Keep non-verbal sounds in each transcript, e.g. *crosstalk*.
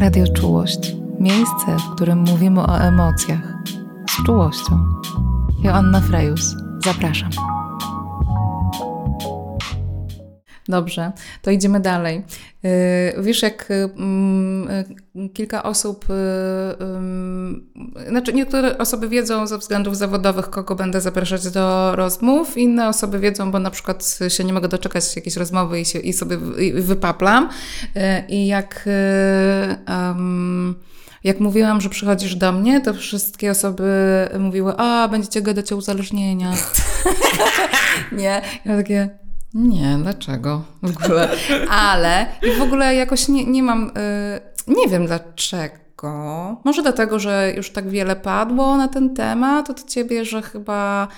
Radio Czułość. Miejsce, w którym mówimy o emocjach. Z czułością. Joanna Frejus. Zapraszam. Dobrze, to idziemy dalej. Yy, wiesz, jak yy, kilka osób, znaczy niektóre osoby wiedzą ze względów zawodowych, kogo będę zapraszać do rozmów, inne osoby wiedzą, bo na przykład się nie mogę doczekać jakiejś rozmowy i, się, i sobie wypaplam. I jak. Um, jak mówiłam, że przychodzisz do mnie, to wszystkie osoby mówiły, a będziecie gadać o uzależnieniach. *laughs* nie? Ja takie, nie, dlaczego w ogóle? Ale w ogóle jakoś nie, nie mam, yy, nie wiem dlaczego. Może dlatego, że już tak wiele padło na ten temat od ciebie, że chyba.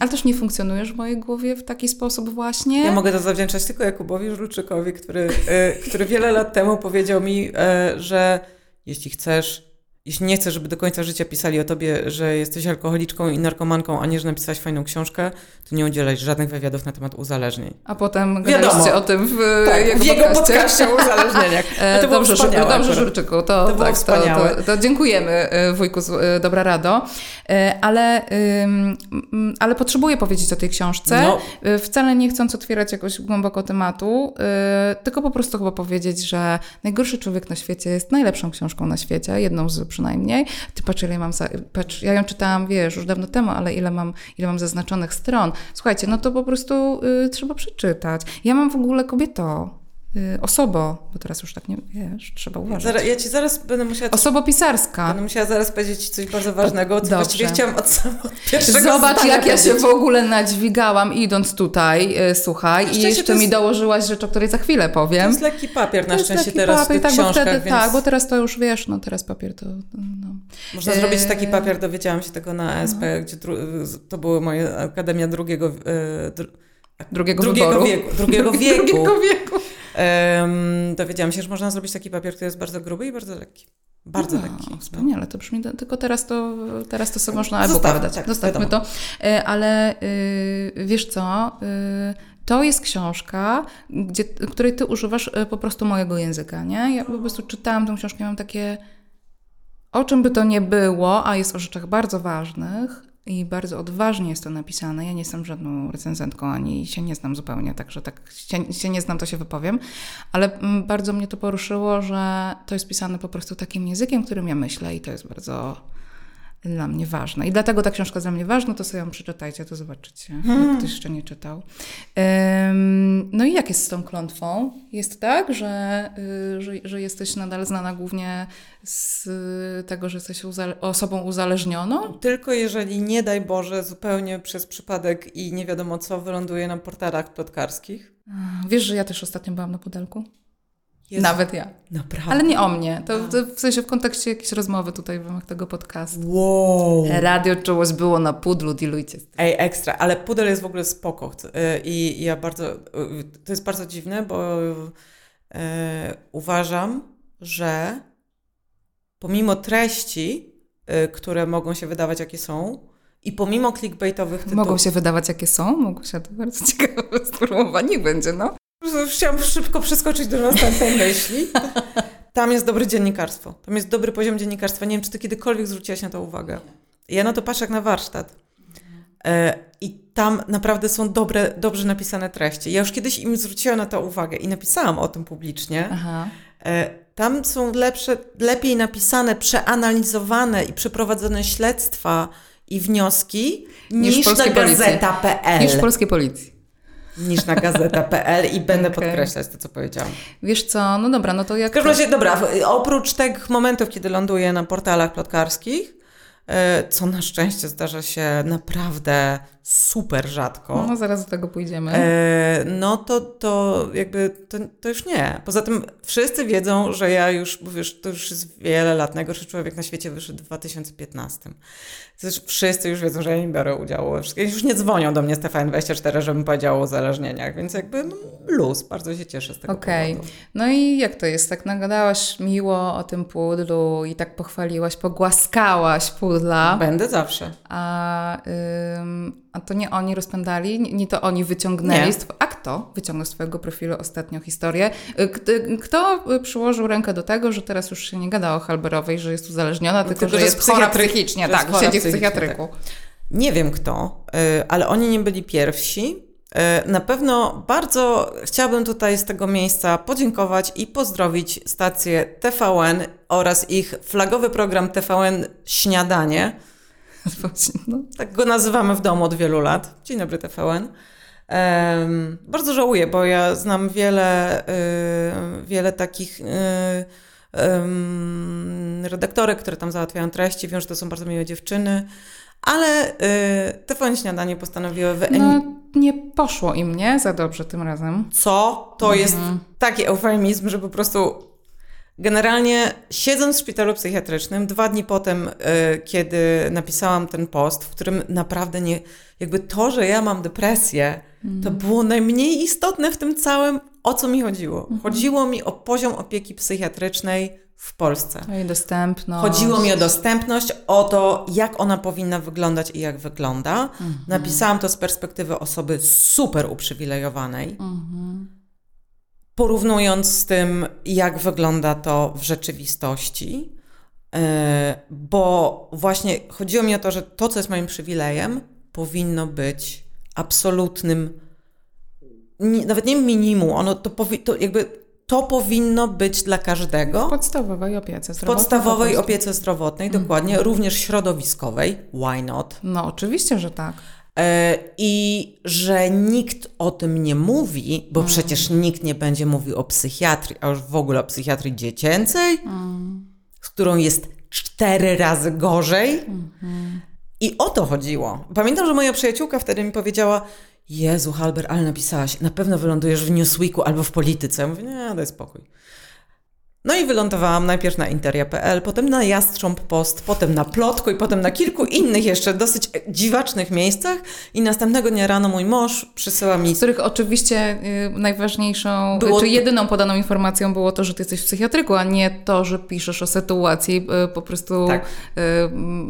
ale też nie funkcjonujesz w mojej głowie w taki sposób właśnie. Ja mogę to zawdzięczać tylko Jakubowi Żulczykowi, który, y, który wiele lat temu powiedział mi, y, że jeśli chcesz jeśli nie chcesz, żeby do końca życia pisali o tobie, że jesteś alkoholiczką i narkomanką, a nie, że napisałaś fajną książkę, to nie udzielaj żadnych wywiadów na temat uzależnień. A potem gadaliście o tym w tak, jego, w jego podcaście o uzależnieniach. *laughs* No to dobrze, wspaniałe, dobrze Żurczyku, to, to, tak, to, to, to, dziękujemy e, wujku e, Dobra Rado. E, ale, ale potrzebuję powiedzieć o tej książce, no. wcale nie chcąc otwierać jakoś głęboko tematu, tylko po prostu chyba powiedzieć, że Najgorszy człowiek na świecie jest najlepszą książką na świecie, jedną z przynajmniej. Ty patrz, ile mam, za, patrz, ja ją czytałam, wiesz, już dawno temu, ale ile mam, ile mam zaznaczonych stron. Słuchajcie, no to po prostu y, trzeba przeczytać. Ja mam w ogóle kobieto, osobo, bo teraz już tak nie wiesz, trzeba uważać. Zaraz, ja ci zaraz będę musiała. Osobopisarska. Będę musiała zaraz powiedzieć ci coś bardzo ważnego, co właściwie chciałam od, od pierwszego Zobacz, jak ja się w ogóle nadźwigałam idąc tutaj, y, słuchaj, i jeszcze jest... mi dołożyłaś rzecz, o której za chwilę powiem. To jest lekki papier na szczęście teraz papier, w tych tak, książkach, bo wtedy, więc... Tak, bo teraz to już wiesz, no teraz papier to... No. Można e... zrobić taki papier, dowiedziałam się tego na ASP, no. gdzie to była moja Akademia drugiego... E, dru... drugiego, drugiego *laughs* wieku. Drugiego wieku. drugiego wieku. Um, dowiedziałam się, że można zrobić taki papier, który jest bardzo gruby i bardzo lekki. Bardzo no, lekki. Wspaniale, to brzmi, tylko teraz to, teraz to sobie można albo wydać. Tak, Zostawmy to. E, ale yy, wiesz co, yy, to jest książka, gdzie, której ty używasz e, po prostu mojego języka, nie? Ja po prostu czytałam tę książkę i mam takie, o czym by to nie było, a jest o rzeczach bardzo ważnych, i bardzo odważnie jest to napisane. Ja nie jestem żadną recenzentką, ani się nie znam zupełnie, także tak się, się, nie znam, to się wypowiem. Ale mm, bardzo mnie to poruszyło, że to jest pisane po prostu takim językiem, którym ja myślę i to jest bardzo dla mnie ważna. I dlatego ta książka jest dla mnie ważna, to sobie ją przeczytajcie, to zobaczycie, hmm. jak ktoś jeszcze nie czytał. Um, no i jak jest z tą klątwą? Jest tak, że, y, że, że, jesteś nadal znana głównie z tego, że jesteś uzale osobą uzależnioną? Tylko jeżeli, nie daj Boże, zupełnie przez przypadek i nie wiadomo co, wyląduje na portalach plotkarskich. Wiesz, że ja też ostatnio byłam na pudelku? Jezu, Nawet ja. Naprawdę. Ale nie o mnie. To, to, w sensie w kontekście jakiejś rozmowy tutaj w ramach tego podcastu. Wow. Radio czułość było na pudlu, dilujcie. Ej, ekstra. Ale pudel jest w ogóle spoko. Y, I, i ja bardzo... Y, to jest bardzo dziwne, bo e, uważam, że pomimo treści, które mogą się wydawać jakie są, i pomimo clickbaitowych tytułów... Mogą się wydawać jakie są? Mogą się, to bardzo *laughs* ciekawe sformułowanie będzie, no. Chciałam szybko przeskoczyć do następnej *laughs* myśli. Tam jest dobre dziennikarstwo. Tam jest dobry poziom dziennikarstwa. Nie wiem, czy ty kiedykolwiek zwróciłaś na to uwagę. Ja na to patrzę jak na warsztat. E, I tam naprawdę są dobre, dobrze napisane treści. Ja już kiedyś im zwróciłam na to uwagę i napisałam o tym publicznie. Aha. E, tam są lepsze, lepiej napisane, przeanalizowane i przeprowadzone śledztwa i wnioski niż, niż na gazeta.pl. Niż polskiej policji niż na gazeta.pl i będę okay. podkreślać to, co powiedziałam. Wiesz co, no dobra, no to jak... W każdym razie, dobra, oprócz tych momentów, kiedy ląduję na portalach plotkarskich, e, co na szczęście zdarza się naprawdę super rzadko. No, zaraz do tego pójdziemy. E, no to, to jakby to, to, już nie. Poza tym wszyscy wiedzą, że ja już, bo wiesz, to już jest wiele lat, najgorszy człowiek na świecie wyszedł w 2015. Zresztą wszyscy już wiedzą, że ja nie biorę udziału we. Już nie dzwonią do mnie z TVN24, żebym powiedziała o uzależnieniach, więc jakby no, luz, bardzo się cieszę z tego Okej. Okay. No i jak to jest? Tak nagadałaś miło o tym pudlu i tak pochwaliłaś, pogłaskałaś pudla. Będę zawsze. A... Ym A to nie oni rozpędzali, nie to oni wyciągnęli. Z a kto wyciągnął z Twojego profilu ostatnią historię? Kto przyłożył rękę do tego, że teraz już się nie gada o Halberowej, że jest uzależniona, no, tylko, tylko, że jest chora psychicznie, tak, siedzi w psychiatryku. Tak. Nie wiem kto, y, ale oni nie byli pierwsi. Y, na pewno bardzo chciałabym tutaj z tego miejsca podziękować i pozdrowić stację TVN oraz ich flagowy program TVN Śniadanie. No, tak go nazywamy w domu od wielu lat. Dzień dobry TVN. Um, bardzo żałuję, bo ja znam wiele, y, wiele takich y, y, redaktorek, które tam załatwiają treści. Wiem, że to są bardzo miłe dziewczyny, ale y, TVN Śniadanie postanowiły No, nie poszło im, nie? Za dobrze tym razem. Co? To mhm. jest taki eufemizm, że po prostu generalnie siedząc w szpitalu psychiatrycznym, dwa dni potem, y, kiedy napisałam ten post, w którym naprawdę nie, jakby to, że ja mam depresję, mhm. to było najmniej istotne w tym całym, o co mi chodziło. Mhm. Chodziło mi o poziom opieki psychiatrycznej w Polsce. I dostępność. Chodziło mi o dostępność, o to, jak ona powinna wyglądać i jak wygląda. Mhm. Napisałam to z perspektywy osoby super uprzywilejowanej. Porównując z tym, jak wygląda to w rzeczywistości, e, bo właśnie chodziło mi o to, że to, co jest moim przywilejem, powinno być absolutnym, nawet nie minimum, ono to, powi, to jakby to powinno być dla każdego. W podstawowej opiece zdrowotnej. W podstawowej opiece zdrowotnej, mm. dokładnie, również środowiskowej. Why not? No, oczywiście, że tak. E, I że nikt o tym nie mówi, bo mm. przecież nikt nie będzie mówił o psychiatrii, a już w ogóle o psychiatrii dziecięcej, mm. z którą jest cztery razy gorzej. -hmm. I o to chodziło. Pamiętam, że moja przyjaciółka wtedy mi powiedziała: Jezu, Halber, ale napisałaś, na pewno wylądujesz w Newsweeku albo w polityce. Ja mówię, nie, daj spokój. No i wylądowałam najpierw na interia.pl, potem na Jastrząb Post, potem na Plotku i potem na kilku innych jeszcze dosyć dziwacznych miejscach i następnego dnia rano mój mąż przysyła mi... Z których oczywiście y, najważniejszą, było... czy jedyną podaną informacją było to, że ty jesteś w psychiatryku, a nie to, że piszesz o sytuacji y, po prostu tak.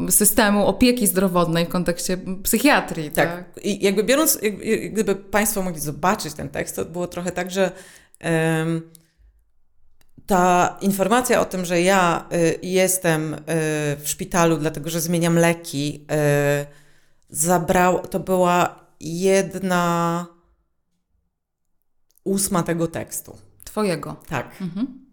y, systemu opieki zdrowotnej w kontekście psychiatrii. Tak, tak? i jakby biorąc, jakby, gdyby Państwo mogli zobaczyć ten tekst, to było trochę tak, że ta informacja o tym, że ja y, jestem y, w szpitalu, dlatego że zmieniam leki, y, zabrał, to była jedna ósma tego tekstu. Twojego. Tak. Mhm.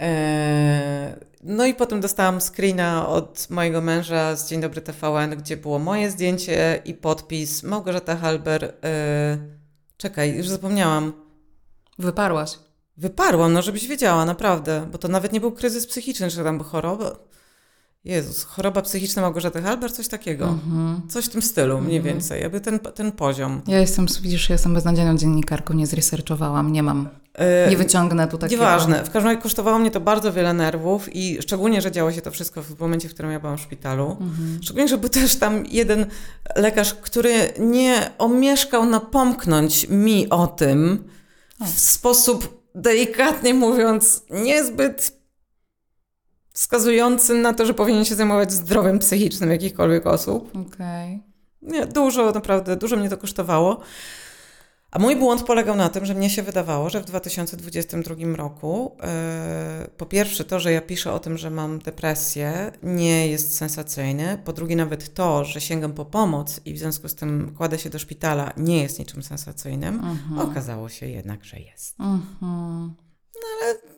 E, no i potem dostałam screena od mojego męża z Dzień Dobry TVN, gdzie było moje zdjęcie i podpis Małgorzata Halber. Czekaj, już zapomniałam. Wyparłaś. Wyparłam, no żebyś wiedziała, naprawdę, bo to nawet nie był kryzys psychiczny, czy tam choroba. Jezus, choroba psychiczna Małgorzaty Halber, coś takiego. -hmm. Coś w tym stylu, mniej -hmm. więcej, jakby ten, ten poziom. Ja jestem, widzisz, ja jestem beznadziejną dziennikarką, nie zresearchowałam, nie mam, yy, nie wyciągnę tu takiego. Nieważne, w każdym razie kosztowało mnie to bardzo wiele nerwów i szczególnie, że działo się to wszystko w momencie, w którym ja byłam w szpitalu. -hmm. Szczególnie, że był też tam jeden lekarz, który nie omieszkał napomknąć mi o tym o. w sposób delikatnie mówiąc, niezbyt wskazujący na to, że powinien się zajmować zdrowiem psychicznym jakichkolwiek osób. Okej. Okay. Nie, dużo, naprawdę, dużo mnie to kosztowało. A mój błąd polegał na tym, że mnie się wydawało, że w 2022 roku yy, po pierwsze to, że ja piszę o tym, że mam depresję, nie jest sensacyjne. Po drugie, nawet to, że sięgam po pomoc i w związku z tym kładę się do szpitala, nie jest niczym sensacyjnym. Uh-huh. Okazało się jednak, że jest. Uh-huh. No ale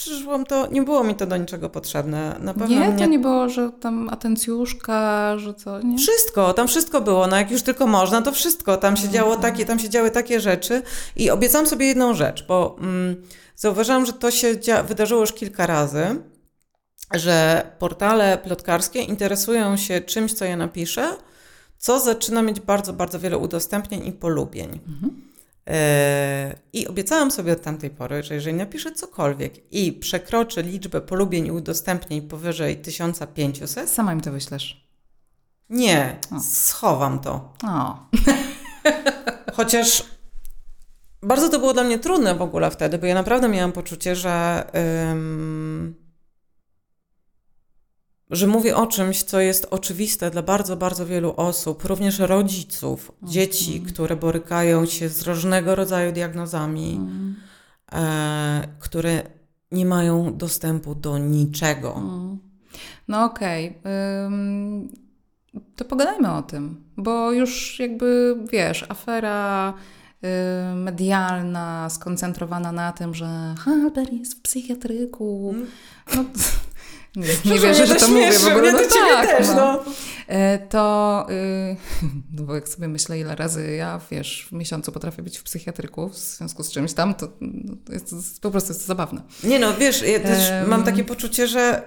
przyszłam to, nie było mi to do niczego potrzebne. Na pewno nie, mnie... to nie było, że tam atencjuszka, że co, nie? Wszystko, tam wszystko było, no jak już tylko można, to wszystko. Tam się, działo mhm. takie, tam się działy takie rzeczy i obiecałam sobie jedną rzecz, bo mm, zauważyłam, że to się dzia- wydarzyło już kilka razy, że portale plotkarskie interesują się czymś, co ja napiszę, co zaczyna mieć bardzo, bardzo wiele udostępnień i polubień. Mhm. Yy, I obiecałam sobie od tamtej pory, że jeżeli napiszę cokolwiek i przekroczę liczbę polubień i udostępnień powyżej 1500. Sama im to wyślesz. Nie, o. schowam to. O. *laughs* Chociaż bardzo to było dla mnie trudne w ogóle wtedy, bo ja naprawdę miałam poczucie, że. Że mówię o czymś, co jest oczywiste dla bardzo, bardzo wielu osób, również rodziców, mhm. dzieci, które borykają się z różnego rodzaju diagnozami, mhm. e, które nie mają dostępu do niczego. Mhm. No okej. Okay. To pogadajmy o tym, bo już jakby wiesz, afera y, medialna, skoncentrowana na tym, że Halber jest w psychiatryku. No, nie, *laughs* nie wierzę, że to mówię w ogóle. No tak, też, no. no. E, to, y, *laughs* no bo jak sobie myślę, ile razy ja, wiesz, w miesiącu potrafię być w psychiatryku w związku z czymś tam, to, no, to jest, po prostu jest to zabawne. Nie no, wiesz, ja też um, mam takie poczucie, że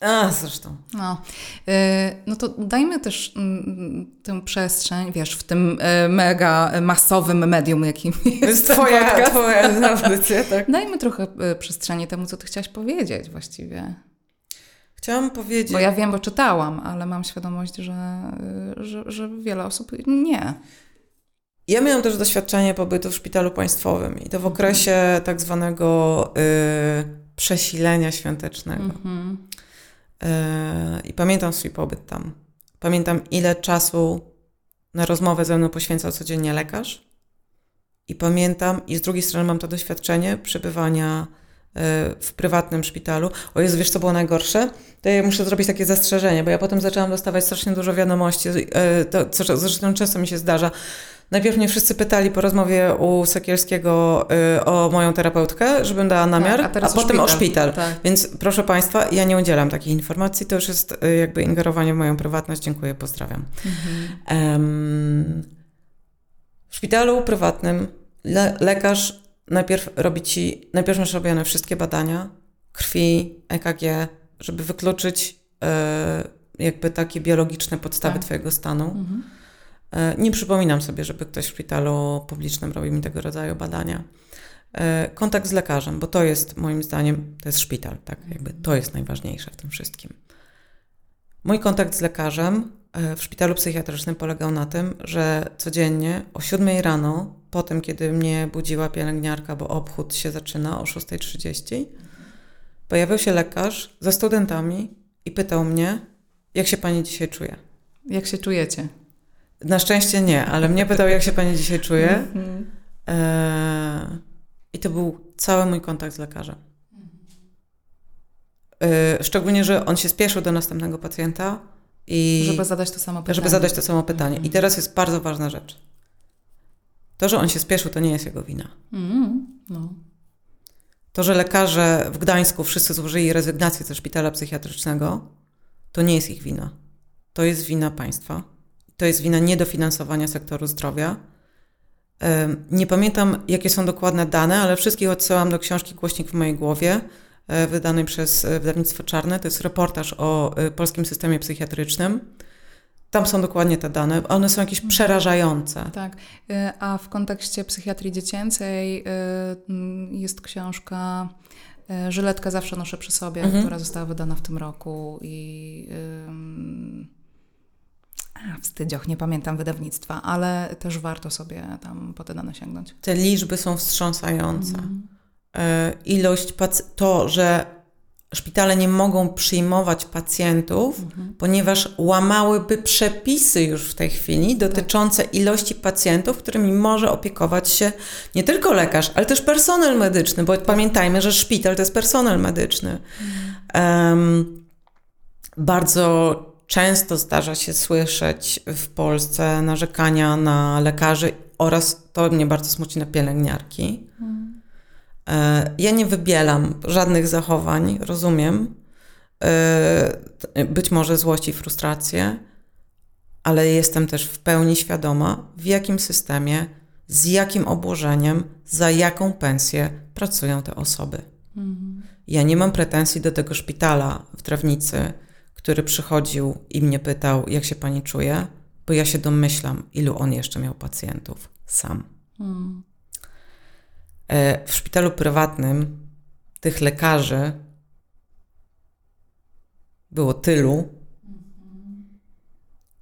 a, zresztą. No, y, no to dajmy też mm, tę przestrzeń, wiesz, w tym y, mega masowym medium, jakim jest, jest twoja, twoja audycja, *laughs* tak? Dajmy trochę y, przestrzeni temu, co ty chciałaś powiedzieć właściwie. Chciałam powiedzieć... Bo ja wiem, bo czytałam, ale mam świadomość, że, że, że wiele osób nie. Ja miałam też doświadczenie pobytu w szpitalu państwowym i to w okresie tak zwanego y, przesilenia świątecznego. Mm. Yy, I pamiętam swój pobyt tam. Pamiętam, ile czasu na rozmowę ze mną poświęcał codziennie lekarz. I pamiętam, i z drugiej strony mam to doświadczenie przebywania yy, w prywatnym szpitalu. O Jezu, wiesz co było najgorsze? To ja muszę zrobić takie zastrzeżenie, bo ja potem zaczęłam dostawać strasznie dużo wiadomości, yy, to, co zresztą często mi się zdarza, Najpierw mnie wszyscy pytali po rozmowie u Sekielskiego y, o moją terapeutkę, żebym dała tak, namiar, tak, a, a, potem szpital. o szpital. Tak. Więc proszę Państwa, ja nie udzielam takich informacji, to już jest y, jakby ingerowanie w moją prywatność. Dziękuję, pozdrawiam. Mhm. Um, w szpitalu prywatnym le lekarz najpierw robi ci, najpierw masz robione wszystkie badania krwi, EKG, żeby wykluczyć y, jakby takie biologiczne podstawy tak. Twojego stanu. Mhm nie przypominam sobie, żeby ktoś w szpitalu publicznym robił mi tego rodzaju badania. E, kontakt z lekarzem, bo to jest moim zdaniem, to jest szpital, tak? Jakby to jest najważniejsze w tym wszystkim. Mój kontakt z lekarzem e, w szpitalu psychiatrycznym polegał na tym, że codziennie o 7 rano, po tym kiedy mnie budziła pielęgniarka, bo obchód się zaczyna o 6.30, pojawił się lekarz ze studentami i pytał mnie, jak się pani dzisiaj czuje. Jak się czujecie? Na szczęście nie, ale mnie pytał, jak się pani dzisiaj czuje. Mhm. E, I to był cały mój kontakt z lekarzem. E, szczególnie, że on się spieszył do następnego pacjenta i. Żeby zadać to samo pytanie. Żeby zadać to samo pytanie. I teraz jest bardzo ważna rzecz. To, że on się spieszył, to nie jest jego wina. Mm, no. To, że lekarze w Gdańsku wszyscy złożyli rezygnację ze szpitala psychiatrycznego, to nie jest ich wina. To jest wina państwa to jest wina niedofinansowania sektoru zdrowia. Nie pamiętam, jakie są dokładne dane, ale wszystkich odsyłam do książki Głośnik w mojej głowie, e, wydanej przez e, wydawnictwo Czarne. To jest reportaż o e, polskim systemie psychiatrycznym. Tam są dokładnie te dane. One są jakieś mhm. przerażające. Tak. A w kontekście psychiatrii dziecięcej jest książka Żyletka zawsze noszę przy sobie, mhm. która została wydana w tym roku i wstydzioch, nie pamiętam wydawnictwa, ale też warto sobie tam po te dane sięgnąć. Te liczby są wstrząsające. Mm. Ilość, to, że szpitale nie mogą przyjmować pacjentów, mhm. ponieważ łamałyby przepisy już w tej chwili dotyczące tak. ilości pacjentów, którymi może opiekować się nie tylko lekarz, ale też personel medyczny, bo tak. pamiętajmy, że szpital to jest personel medyczny. Mhm. Um, bardzo Często zdarza się słyszeć w Polsce narzekania na lekarzy oraz, to mnie bardzo smuci, na pielęgniarki. Hmm. Ja nie wybielam żadnych zachowań, rozumiem. E, być może złość i frustrację, ale jestem też w pełni świadoma, w jakim systemie, z jakim obłożeniem, za jaką pensję pracują te osoby. Hmm. Ja nie mam pretensji do tego szpitala w Trawnicy, który przychodził i mnie pytał, jak się pani czuje, bo ja się domyślam, ilu on jeszcze miał pacjentów sam. Hmm. W szpitalu prywatnym tych lekarzy było tylu,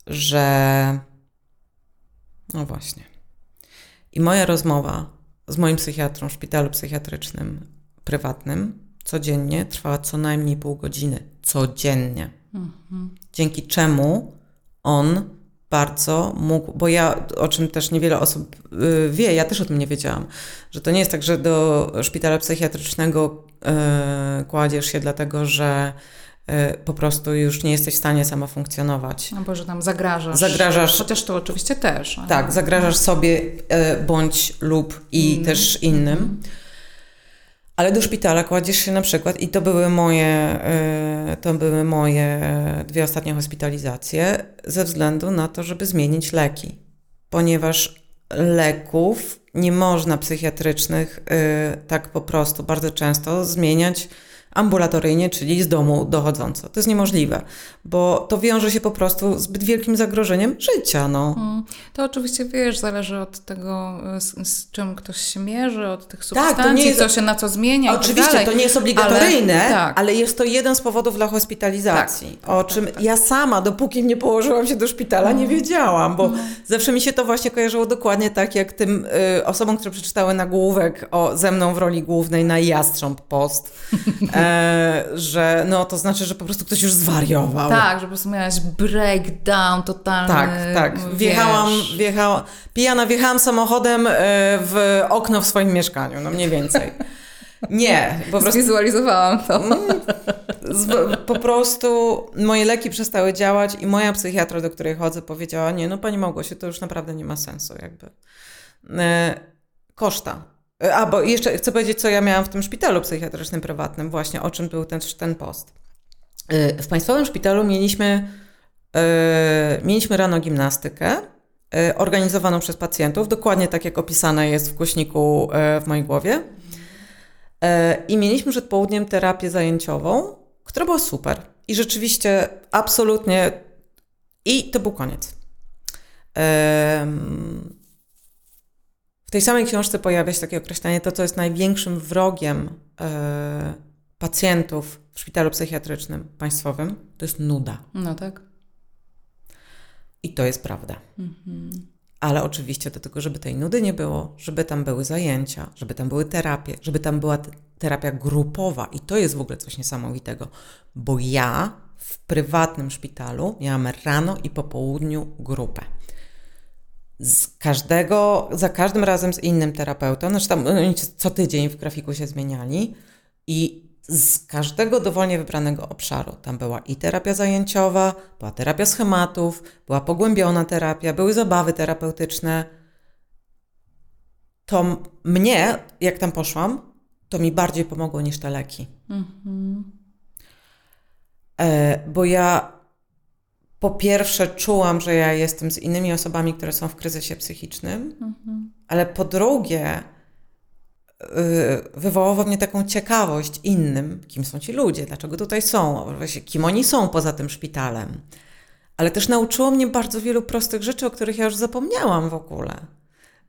że. No właśnie. I moja rozmowa z moim psychiatrą w szpitalu psychiatrycznym prywatnym codziennie trwała co najmniej pół godziny. Codziennie. Mhm. Dzięki czemu on bardzo mógł, bo ja, o czym też niewiele osób y, wie, ja też o tym nie wiedziałam, że to nie jest tak, że do szpitala psychiatrycznego y, kładziesz się dlatego, że y, po prostu już nie jesteś w stanie sama funkcjonować. No bo że tam zagrażasz. Zagrażasz. Chociaż to oczywiście też. Tak, zagrażasz sobie bądź lub i mm. też innym. Ale do szpitala kładziesz się na przykład, i to były moje, e, to były moje dwie ostatnie hospitalizacje, ze względu na to, żeby zmienić leki. Ponieważ leków nie można psychiatrycznych e, tak po prostu bardzo często zmieniać ambulatoryjnie, czyli z domu dochodząco. To jest niemożliwe, bo to wiąże się po prostu z zbyt wielkim zagrożeniem życia. No. Hmm. To oczywiście, wiesz, zależy od tego, z, z, czym ktoś się mierzy, od tych substancji, tak, to nie jest, co się na co zmienia Oczywiście, tak to nie jest obligatoryjne, ale, tak. ale, jest to jeden z powodów dla hospitalizacji, tak, o tak, czym tak, ja sama, dopóki nie położyłam się do szpitala, nie hmm. wiedziałam, bo hmm. zawsze mi się to właśnie kojarzyło dokładnie tak, jak tym y, osobom, które przeczytały nagłówek o, ze mną w roli głównej na Jastrząb Post, *laughs* E, że no to znaczy, że po prostu ktoś już zwariował. Tak, że po prostu miałaś breakdown totalny. Tak, tak. Wjechałam, wjechałam, pijana wjechałam samochodem e, w okno w swoim mieszkaniu, no mniej więcej. Nie, po prostu. Zwizualizowałam to. Mm, po prostu moje leki przestały działać i moja psychiatra, do której chodzę, powiedziała: Nie, no pani Małgosiu, to już naprawdę nie ma sensu, jakby. E, koszta. A, bo jeszcze chcę powiedzieć, co ja miałam w tym szpitalu psychiatrycznym prywatnym, właśnie o czym był ten, ten post. Y, w państwowym szpitalu mieliśmy, yy, mieliśmy rano gimnastykę organizowaną przez pacjentów, dokładnie tak jak opisane jest w głośniku w mojej głowie. I mieliśmy przed południem terapię zajęciową, która była super. I rzeczywiście absolutnie. I to był koniec. W tej samej książce pojawia się takie określenie, to co jest największym wrogiem e, pacjentów w szpitalu psychiatrycznym państwowym, to jest nuda. No tak. I to jest prawda. Mhm. Ale oczywiście do tego, żeby tej nudy nie było, żeby tam były zajęcia, żeby tam były terapie, żeby tam była terapia grupowa. I to jest w ogóle coś niesamowitego, bo ja w prywatnym szpitalu miałam rano i po południu grupę z każdego, za każdym razem z innym terapeutą, znaczy tam oni co tydzień w grafiku się zmieniali i z każdego dowolnie wybranego obszaru. Tam była i terapia zajęciowa, była terapia schematów, była pogłębiona terapia, były zabawy terapeutyczne. To mnie, jak tam poszłam, to mi bardziej pomogło niż te leki. Mhm. E, bo ja po pierwsze czułam, że ja jestem z innymi osobami, które są w kryzysie psychicznym, mhm. ale po drugie y, wywołało mnie taką ciekawość innym, kim są ci ludzie, dlaczego tutaj są, kim oni są poza tym szpitalem. Ale też nauczyło mnie bardzo wielu prostych rzeczy, o których ja już zapomniałam w ogóle.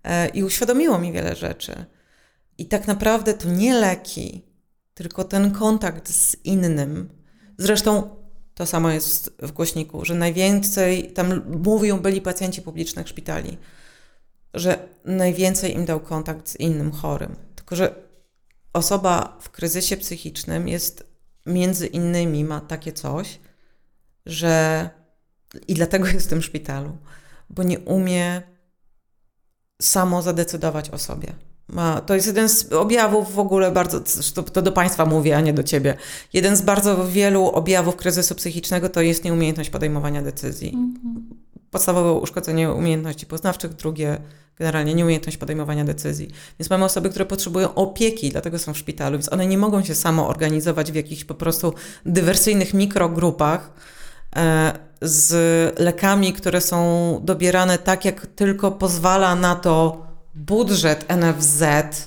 E, I uświadomiło mi wiele rzeczy. I tak naprawdę to nie leki, tylko ten kontakt z innym. Zresztą to samo jest w głośniku, że najwięcej, tam mówią byli pacjenci publicznych szpitali, że najwięcej im dał kontakt z innym chorym. Tylko, że osoba w kryzysie psychicznym jest między innymi, ma takie coś, że i dlatego jest w tym szpitalu, bo nie umie samo zadecydować o sobie. Ma, to jest jeden z objawów w ogóle bardzo, to, to, do Państwa mówię, a nie do Ciebie. Jeden z bardzo wielu objawów kryzysu psychicznego to jest nieumiejętność podejmowania decyzji. Mhm. Podstawowe uszkodzenie umiejętności poznawczych, drugie generalnie nieumiejętność podejmowania decyzji. Więc mamy osoby, które potrzebują opieki, dlatego są w szpitalu, więc one nie mogą się samo organizować w jakichś po prostu dywersyjnych mikrogrupach e, z lekami, które są dobierane tak, jak tylko pozwala na to budżet NFZ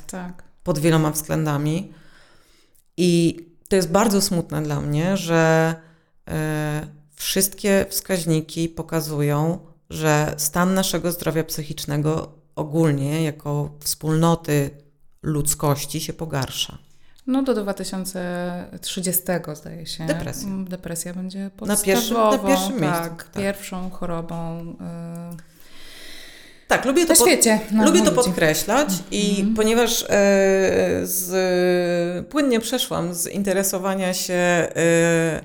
tak. pod wieloma względami. I to jest bardzo smutne dla mnie, że y, wszystkie wskaźniki pokazują, że stan naszego zdrowia psychicznego ogólnie jako wspólnoty ludzkości się pogarsza. No do 2030 zdaje się. Depresja. Depresja będzie podstawową. Na pierwszym, na pierwszym miejscu. Tak, tak, pierwszą chorobą. Y Tak, lubię to, świecie, pod, lubię to podkreślać i mm. ponieważ e, z, płynnie przeszłam z interesowania się e,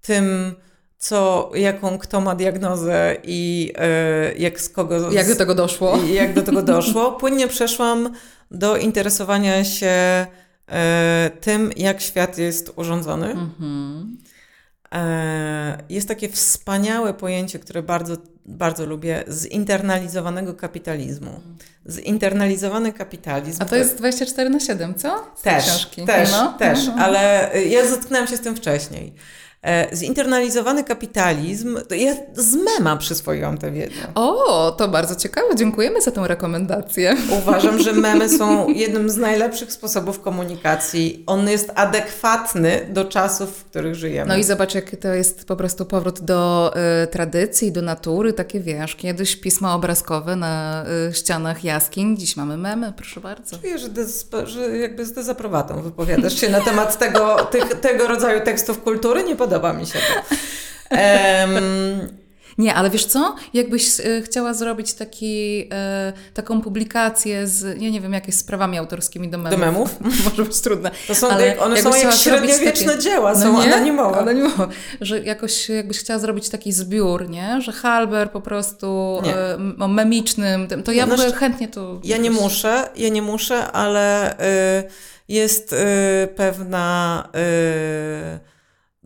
tym, co, jaką kto ma diagnozę i e, jak z kogo... Jak do tego doszło. Jak do tego doszło. *laughs* Płynnie przeszłam do interesowania się e, tym, jak świat jest urządzony. Mm -hmm. e, jest takie wspaniałe pojęcie, które bardzo, bardzo lubię, zinternalizowanego kapitalizmu. Zinternalizowany kapitalizm. A to jest 24 na 7, co? Z też, książki. też, no. też, no. ale ja zetknęłam się z tym wcześniej. E, zinternalizowany kapitalizm, to ja z mema przyswoiłam tę wiedzę. O, to bardzo ciekawe. Dziękujemy za tę rekomendację. Uważam, że *laughs* memy są jednym z najlepszych sposobów komunikacji. On jest adekwatny do czasów, w których żyjemy. No i zobacz, jak to jest po prostu powrót do y, tradycji, do natury. Takie wiesz, kiedyś pisma obrazkowe na y, ścianach jaskiń, dziś mamy memy, proszę bardzo. Czuję, że, że jakby z dezaprobatą wypowiadasz się na temat tego, tych, tego rodzaju tekstów kultury. Nie podoba mi się to. Um, nie, ale wiesz co? Jakbyś e, chciała zrobić taki, e, taką publikację z, ja nie wiem, jakieś sprawami autorskimi do memów. Do memów? *laughs* Może być trudne. To są, ale one są jak średniowieczne takie, dzieła, no są nie? anonimowe. anonimowe. Że jakoś jakbyś chciała zrobić taki zbiór, nie? Że Halber po prostu e, o memicznym, to ja no, chętnie to... Ja nie muszę, ja nie muszę, ale y, jest y, pewna... Y,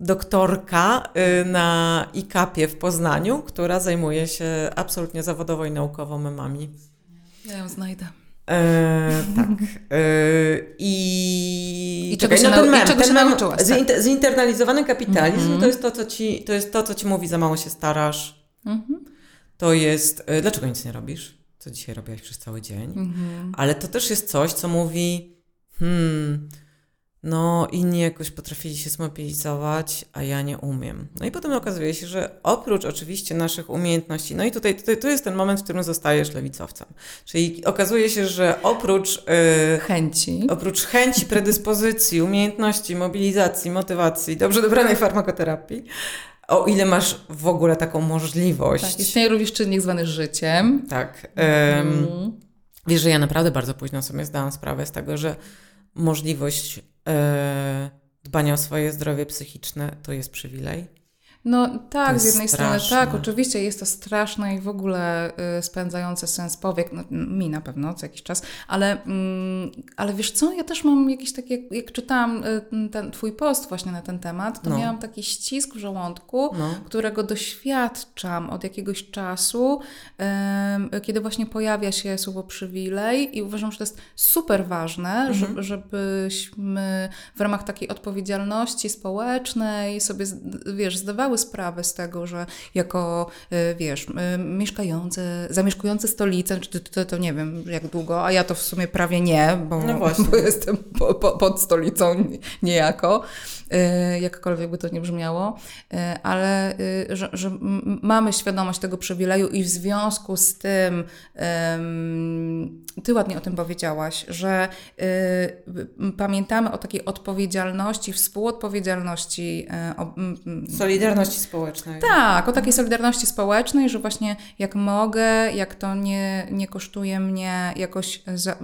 doktorka y, na IKAP-ie w Poznaniu, która zajmuje się absolutnie zawodowo i naukowo memami. Ja ją znajdę. E, tak. E, I, I czego się, no ten mem, ten mem, nauczyłaś? Tak? Zinternalizowany kapitalizm mm -hmm. to, jest to, co ci, to jest to, co ci mówi, za mało się starasz. Mm -hmm. To jest, e, dlaczego nic nie robisz? Co dzisiaj robiłaś przez cały dzień? Mm -hmm. Ale to też jest coś, co mówi, hmm, no inni jakoś potrafili się zmobilizować, a ja nie umiem. No i potem okazuje się, że oprócz oczywiście naszych umiejętności, no i tutaj, tutaj tu jest ten moment, w którym zostajesz lewicowcem. Czyli okazuje się, że oprócz yy, chęci, oprócz chęci, predyspozycji, umiejętności, mobilizacji, motywacji, dobrze dobranej farmakoterapii, o ile masz w ogóle taką możliwość. Tak, istnieje również czynnik zwany życiem. Tak. mm. Wiesz, że ja naprawdę bardzo późno sobie zdałam sprawę z tego, że możliwość e, dbania o swoje zdrowie psychiczne to jest przywilej. No tak, z jednej straszne. strony tak, oczywiście jest to straszne i w ogóle y, spędzające sens powiek, no, mi na pewno co jakiś czas, ale, mm, ale wiesz co, ja też mam jakiś taki, jak, jak czytałam y, ten twój post właśnie na ten temat, to no. miałam taki ścisk w żołądku, no. którego doświadczam od jakiegoś czasu, y, kiedy właśnie pojawia się słowo przywilej i uważam, że to jest super ważne, mhm. żeby, żebyśmy w ramach takiej odpowiedzialności społecznej sobie, wiesz, zdawali zdawały sprawę z tego, że jako, y, wiesz, y, mieszkające, zamieszkujące stolicę, czy to, to, to, nie wiem jak długo, a ja to w sumie prawie nie, bo, no bo *laughs* jestem po, po, pod stolicą niejako, y, jakkolwiek by to nie brzmiało, ale że, że mamy świadomość tego przywileju i w związku z tym ty ładnie o tym powiedziałaś, że pamiętamy o takiej odpowiedzialności, współodpowiedzialności. O, Solidarności społecznej. Tak, o takiej solidarności społecznej, że właśnie jak mogę, jak to nie, nie kosztuje mnie jakoś za,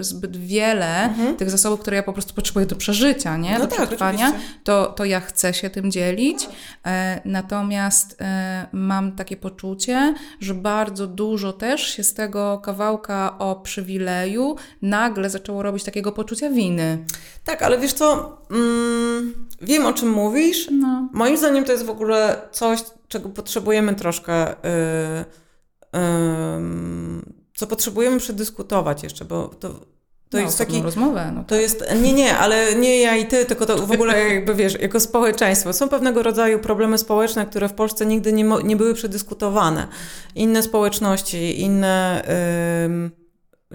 zbyt wiele mhm. tych zasobów, które ja po prostu potrzebuję do przeżycia, nie? No do tak, przetrwania, to, to ja chcę się tym dzielić. E, natomiast e, mam takie poczucie, że bardzo dużo też się z tego kawałka o przywileju nagle zaczęło robić takiego poczucia winy. Tak, ale wiesz co, mm, wiem o czym mówisz. No. Moim zdaniem to jest w ogóle coś, czego potrzebujemy troszkę, yy, yy, co potrzebujemy przedyskutować jeszcze, bo to, to no, jest taki. rozmowę. No to tak. jest. Nie, nie, ale nie ja i ty, tylko to w ogóle *laughs* jakby wiesz, jako społeczeństwo. Są pewnego rodzaju problemy społeczne, które w Polsce nigdy nie, nie były przedyskutowane. Inne społeczności, inne. Yy,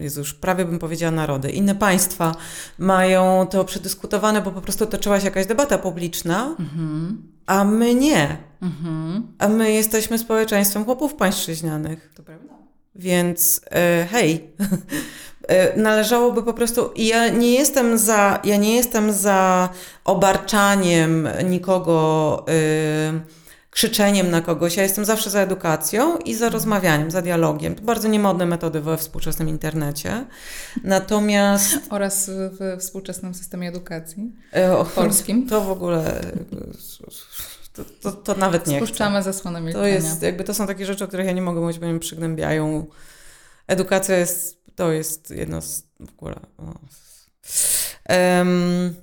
Jezu, już prawie bym powiedziała narody, inne państwa mają to przedyskutowane, bo po prostu toczyła się jakaś debata publiczna, mhm. A my nie. Mhm. A my jesteśmy społeczeństwem chłopów pańszczyźnianych. To prawda. Więc e, hej, *laughs* e, należałoby po prostu. Ja nie jestem za, ja nie jestem za obarczaniem nikogo. E, krzyczeniem na kogoś. Ja jestem zawsze za edukacją i za rozmawianiem, za dialogiem. To bardzo niemodne metody we współczesnym internecie. Natomiast... Oraz we współczesnym systemie edukacji e, polskim. To w ogóle... To, to, to nawet nie Spuszczamy zasłonę milczenia. To, jest, jakby, to są takie rzeczy, o których ja nie mogę mówić, bo mnie przygnębiają. Edukacja jest, to jest jedno z w ogóle... Um,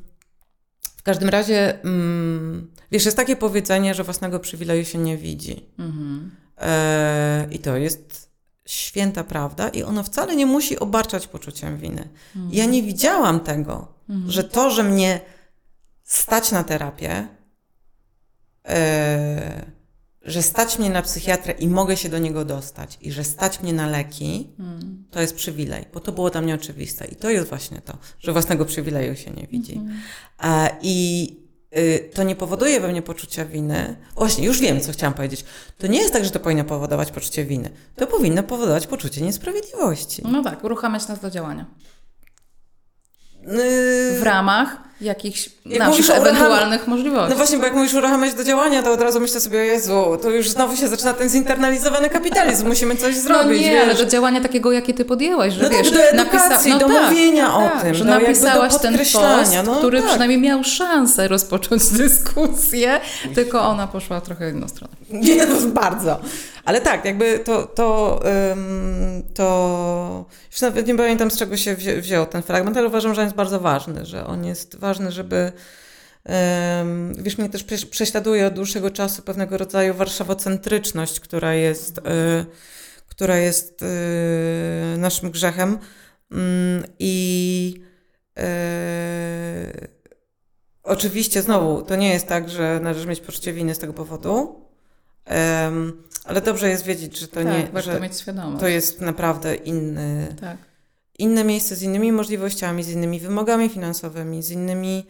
w każdym razie... Um, Wiesz, jest takie powiedzenie, że własnego przywileju się nie widzi. Mhm. E, I to jest święta prawda i ono wcale nie musi obarczać poczuciem winy. Mhm. Ja nie widziałam tego, mhm. że to, że mnie stać na terapię, e, że stać mnie na psychiatrę i mogę się do niego dostać i że stać mnie na leki, mhm. to jest przywilej, bo to było dla mnie oczywiste. I to jest właśnie to, że własnego przywileju się nie widzi. Mhm. E, I to nie powoduje we mnie poczucia winy. Właśnie, już wiem, co chciałam powiedzieć. To nie jest tak, że to powinno powodować poczucie winy. To powinno powodować poczucie niesprawiedliwości. No tak, uruchamiać nas do działania. Yy... W ramach jakichś jak naszych ewentualnych możliwości. No właśnie, bo jak mówisz uruchamiać do działania, to od razu myślę sobie, o Jezu, to już znowu się zaczyna ten zinternalizowany kapitalizm, musimy coś zrobić. No nie, wiesz? ale do działania takiego, jakie ty podjęłaś, że no wiesz, tak, do edukacji, napisa- no do tak, mówienia tak, o tak, tym, że napisałaś ten post, no, który tak. przynajmniej miał szansę rozpocząć *laughs* dyskusję, tylko ona poszła trochę inną stronę. *laughs* Nie, no, bardzo. Ale tak, jakby to, to, to już nawet nie pamiętam z czego się wzi wziął ten fragment, ale uważam, że on jest bardzo ważny, że on jest ważny, żeby Wiesz, mnie też prześladuje od dłuższego czasu pewnego rodzaju warszawocentryczność, która jest, e, która jest e, naszym grzechem. Mm, I e, oczywiście znowu, to nie jest tak, że należy mieć poczucie winy z tego powodu, ale dobrze jest wiedzieć, że to tak, nie, warto że mieć świadomość. to jest naprawdę inny, tak. inne miejsce z innymi możliwościami, z innymi wymogami finansowymi, z innymi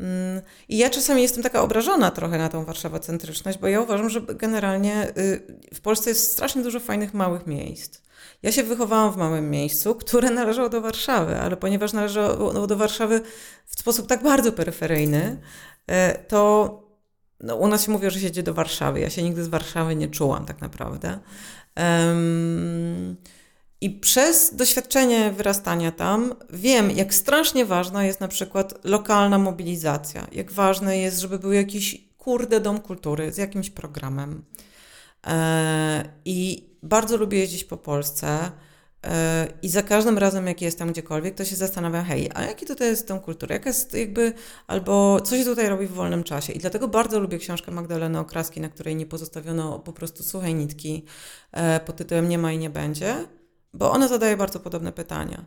mm, i ja czasami jestem taka obrażona trochę na tą warszawocentryczność, bo ja uważam, że generalnie y, w Polsce jest strasznie dużo fajnych małych miejsc. Ja się wychowałam w małym miejscu, które należało do Warszawy, ale ponieważ należało do Warszawy w sposób tak bardzo peryferyjny, y, to no, u nas się mówi, że się jedzie do Warszawy. Ja się nigdy z Warszawy nie czułam tak naprawdę. Um, I przez doświadczenie wyrastania tam wiem, jak strasznie ważna jest na przykład lokalna mobilizacja. Jak ważne jest, żeby był jakiś kurde dom kultury z jakimś programem. E, I bardzo lubię jeździć po Polsce. I za każdym razem, jak jestem gdziekolwiek, to się zastanawiam, hej, a jaki tutaj jest tą kulturę? Jaka jest jakby, albo co się tutaj robi w wolnym czasie? I dlatego bardzo lubię książkę Magdaleny Okraski, na której nie pozostawiono po prostu suchej nitki e, pod tytułem Nie ma i nie będzie, bo ona zadaje bardzo podobne pytania.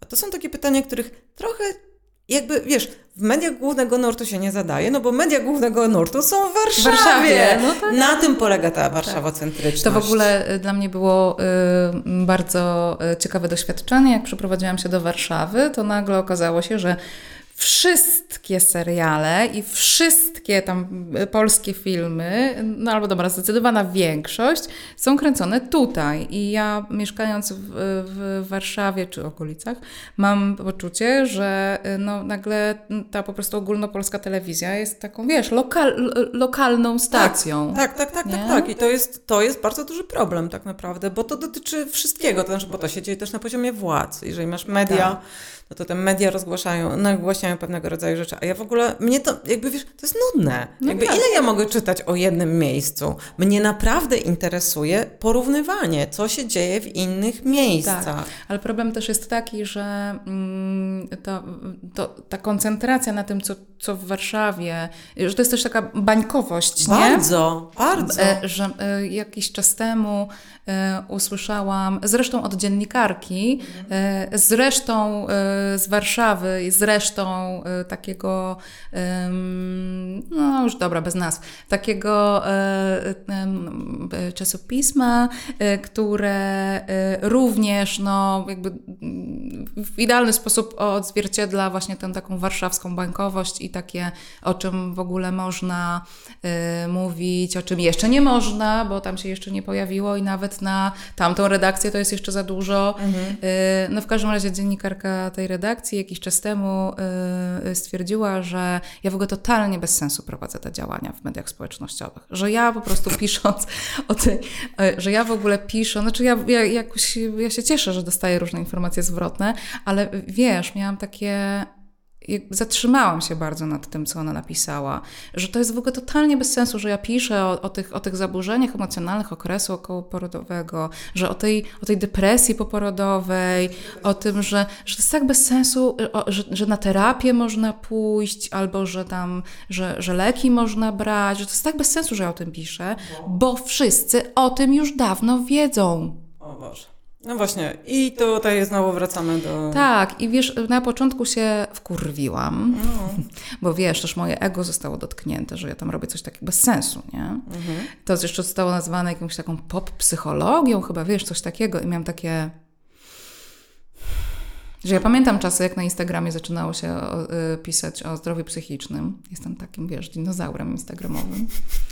A to są takie pytania, których trochę jakby, wiesz, w mediach głównego nurtu się nie zadaje, no bo media głównego nurtu są w Warszawie. W Warszawie. No tak. Na tym polega ta warszawocentryczność. To w ogóle y, dla mnie było y, bardzo y, ciekawe doświadczenie. Jak przeprowadziłam się do Warszawy, to nagle okazało się, że wszystkie seriale i wszystkie tam y, polskie filmy, no albo dobra, zdecydowana większość, są kręcone tutaj. I ja mieszkając w, w Warszawie czy okolicach, mam poczucie, że y, no, nagle ta po prostu ogólnopolska telewizja jest taką, wiesz, lokal, lokalną stacją. Tak, tak, tak, tak, tak, tak. I to jest, to jest bardzo duży problem tak naprawdę, bo to dotyczy wszystkiego, to znaczy, bo to się dzieje też na poziomie władz. Jeżeli masz media, tak no to te media rozgłaszają, nagłaśniają pewnego rodzaju rzeczy. A ja w ogóle, mnie to jakby wiesz, to jest nudne. No jakby tak. ile ja mogę czytać o jednym miejscu? Mnie naprawdę interesuje porównywanie, co się dzieje w innych miejscach. Tak. Ale problem też jest taki, że mm, to, to, ta koncentracja na tym, co, co w Warszawie, że to jest też taka bańkowość, bardzo, nie? Bardzo. E, że e, jakiś czas temu e, usłyszałam, zresztą od dziennikarki, zresztą z Warszawy i zresztą takiego, no już dobra, bez nazw, takiego y, czasopisma, y, które również no, jakby w idealny sposób odzwierciedla właśnie tę taką warszawską bankowość i takie, o czym w ogóle można mówić, o czym jeszcze nie można, bo tam się jeszcze nie pojawiło i nawet na tamtą redakcję to jest jeszcze za dużo. Mhm. No w każdym razie dziennikarka tej redakcji jakiś czas temu stwierdziła, że ja w ogóle totalnie bez sensu prowadzę te działania w mediach społecznościowych. Że ja po prostu *laughs* pisząc o tej, yy, że ja w ogóle piszę, znaczy ja, ja jakoś, ja się cieszę, że dostaję różne informacje zwrotne, ale wiesz, miałam takie zatrzymałam się bardzo nad tym, co ona napisała, że to jest w ogóle totalnie bez sensu, że ja piszę o, o, tych, o tych zaburzeniach emocjonalnych okresu okołoporodowego, że o tej, o tej depresji poporodowej, o tym, że, że to jest tak bez sensu, że, że na terapię można pójść, albo że tam, że, że leki można brać, że to jest tak bez sensu, że ja o tym piszę, bo wszyscy o tym już dawno wiedzą. O Boże. No właśnie, i tutaj znowu wracamy do. Tak, i wiesz, na początku się wkurwiłam, no. *laughs* bo wiesz, też moje ego zostało dotknięte, że ja tam robię coś takiego bez sensu, nie? Mhm. To jeszcze zostało nazwane jakąś taką pop psychologią, chyba wiesz, coś takiego, i miałam takie że ja pamiętam czasy, jak na Instagramie zaczynało się o, y, pisać o zdrowiu psychicznym. Jestem takim, wiesz, dinozaurem instagramowym.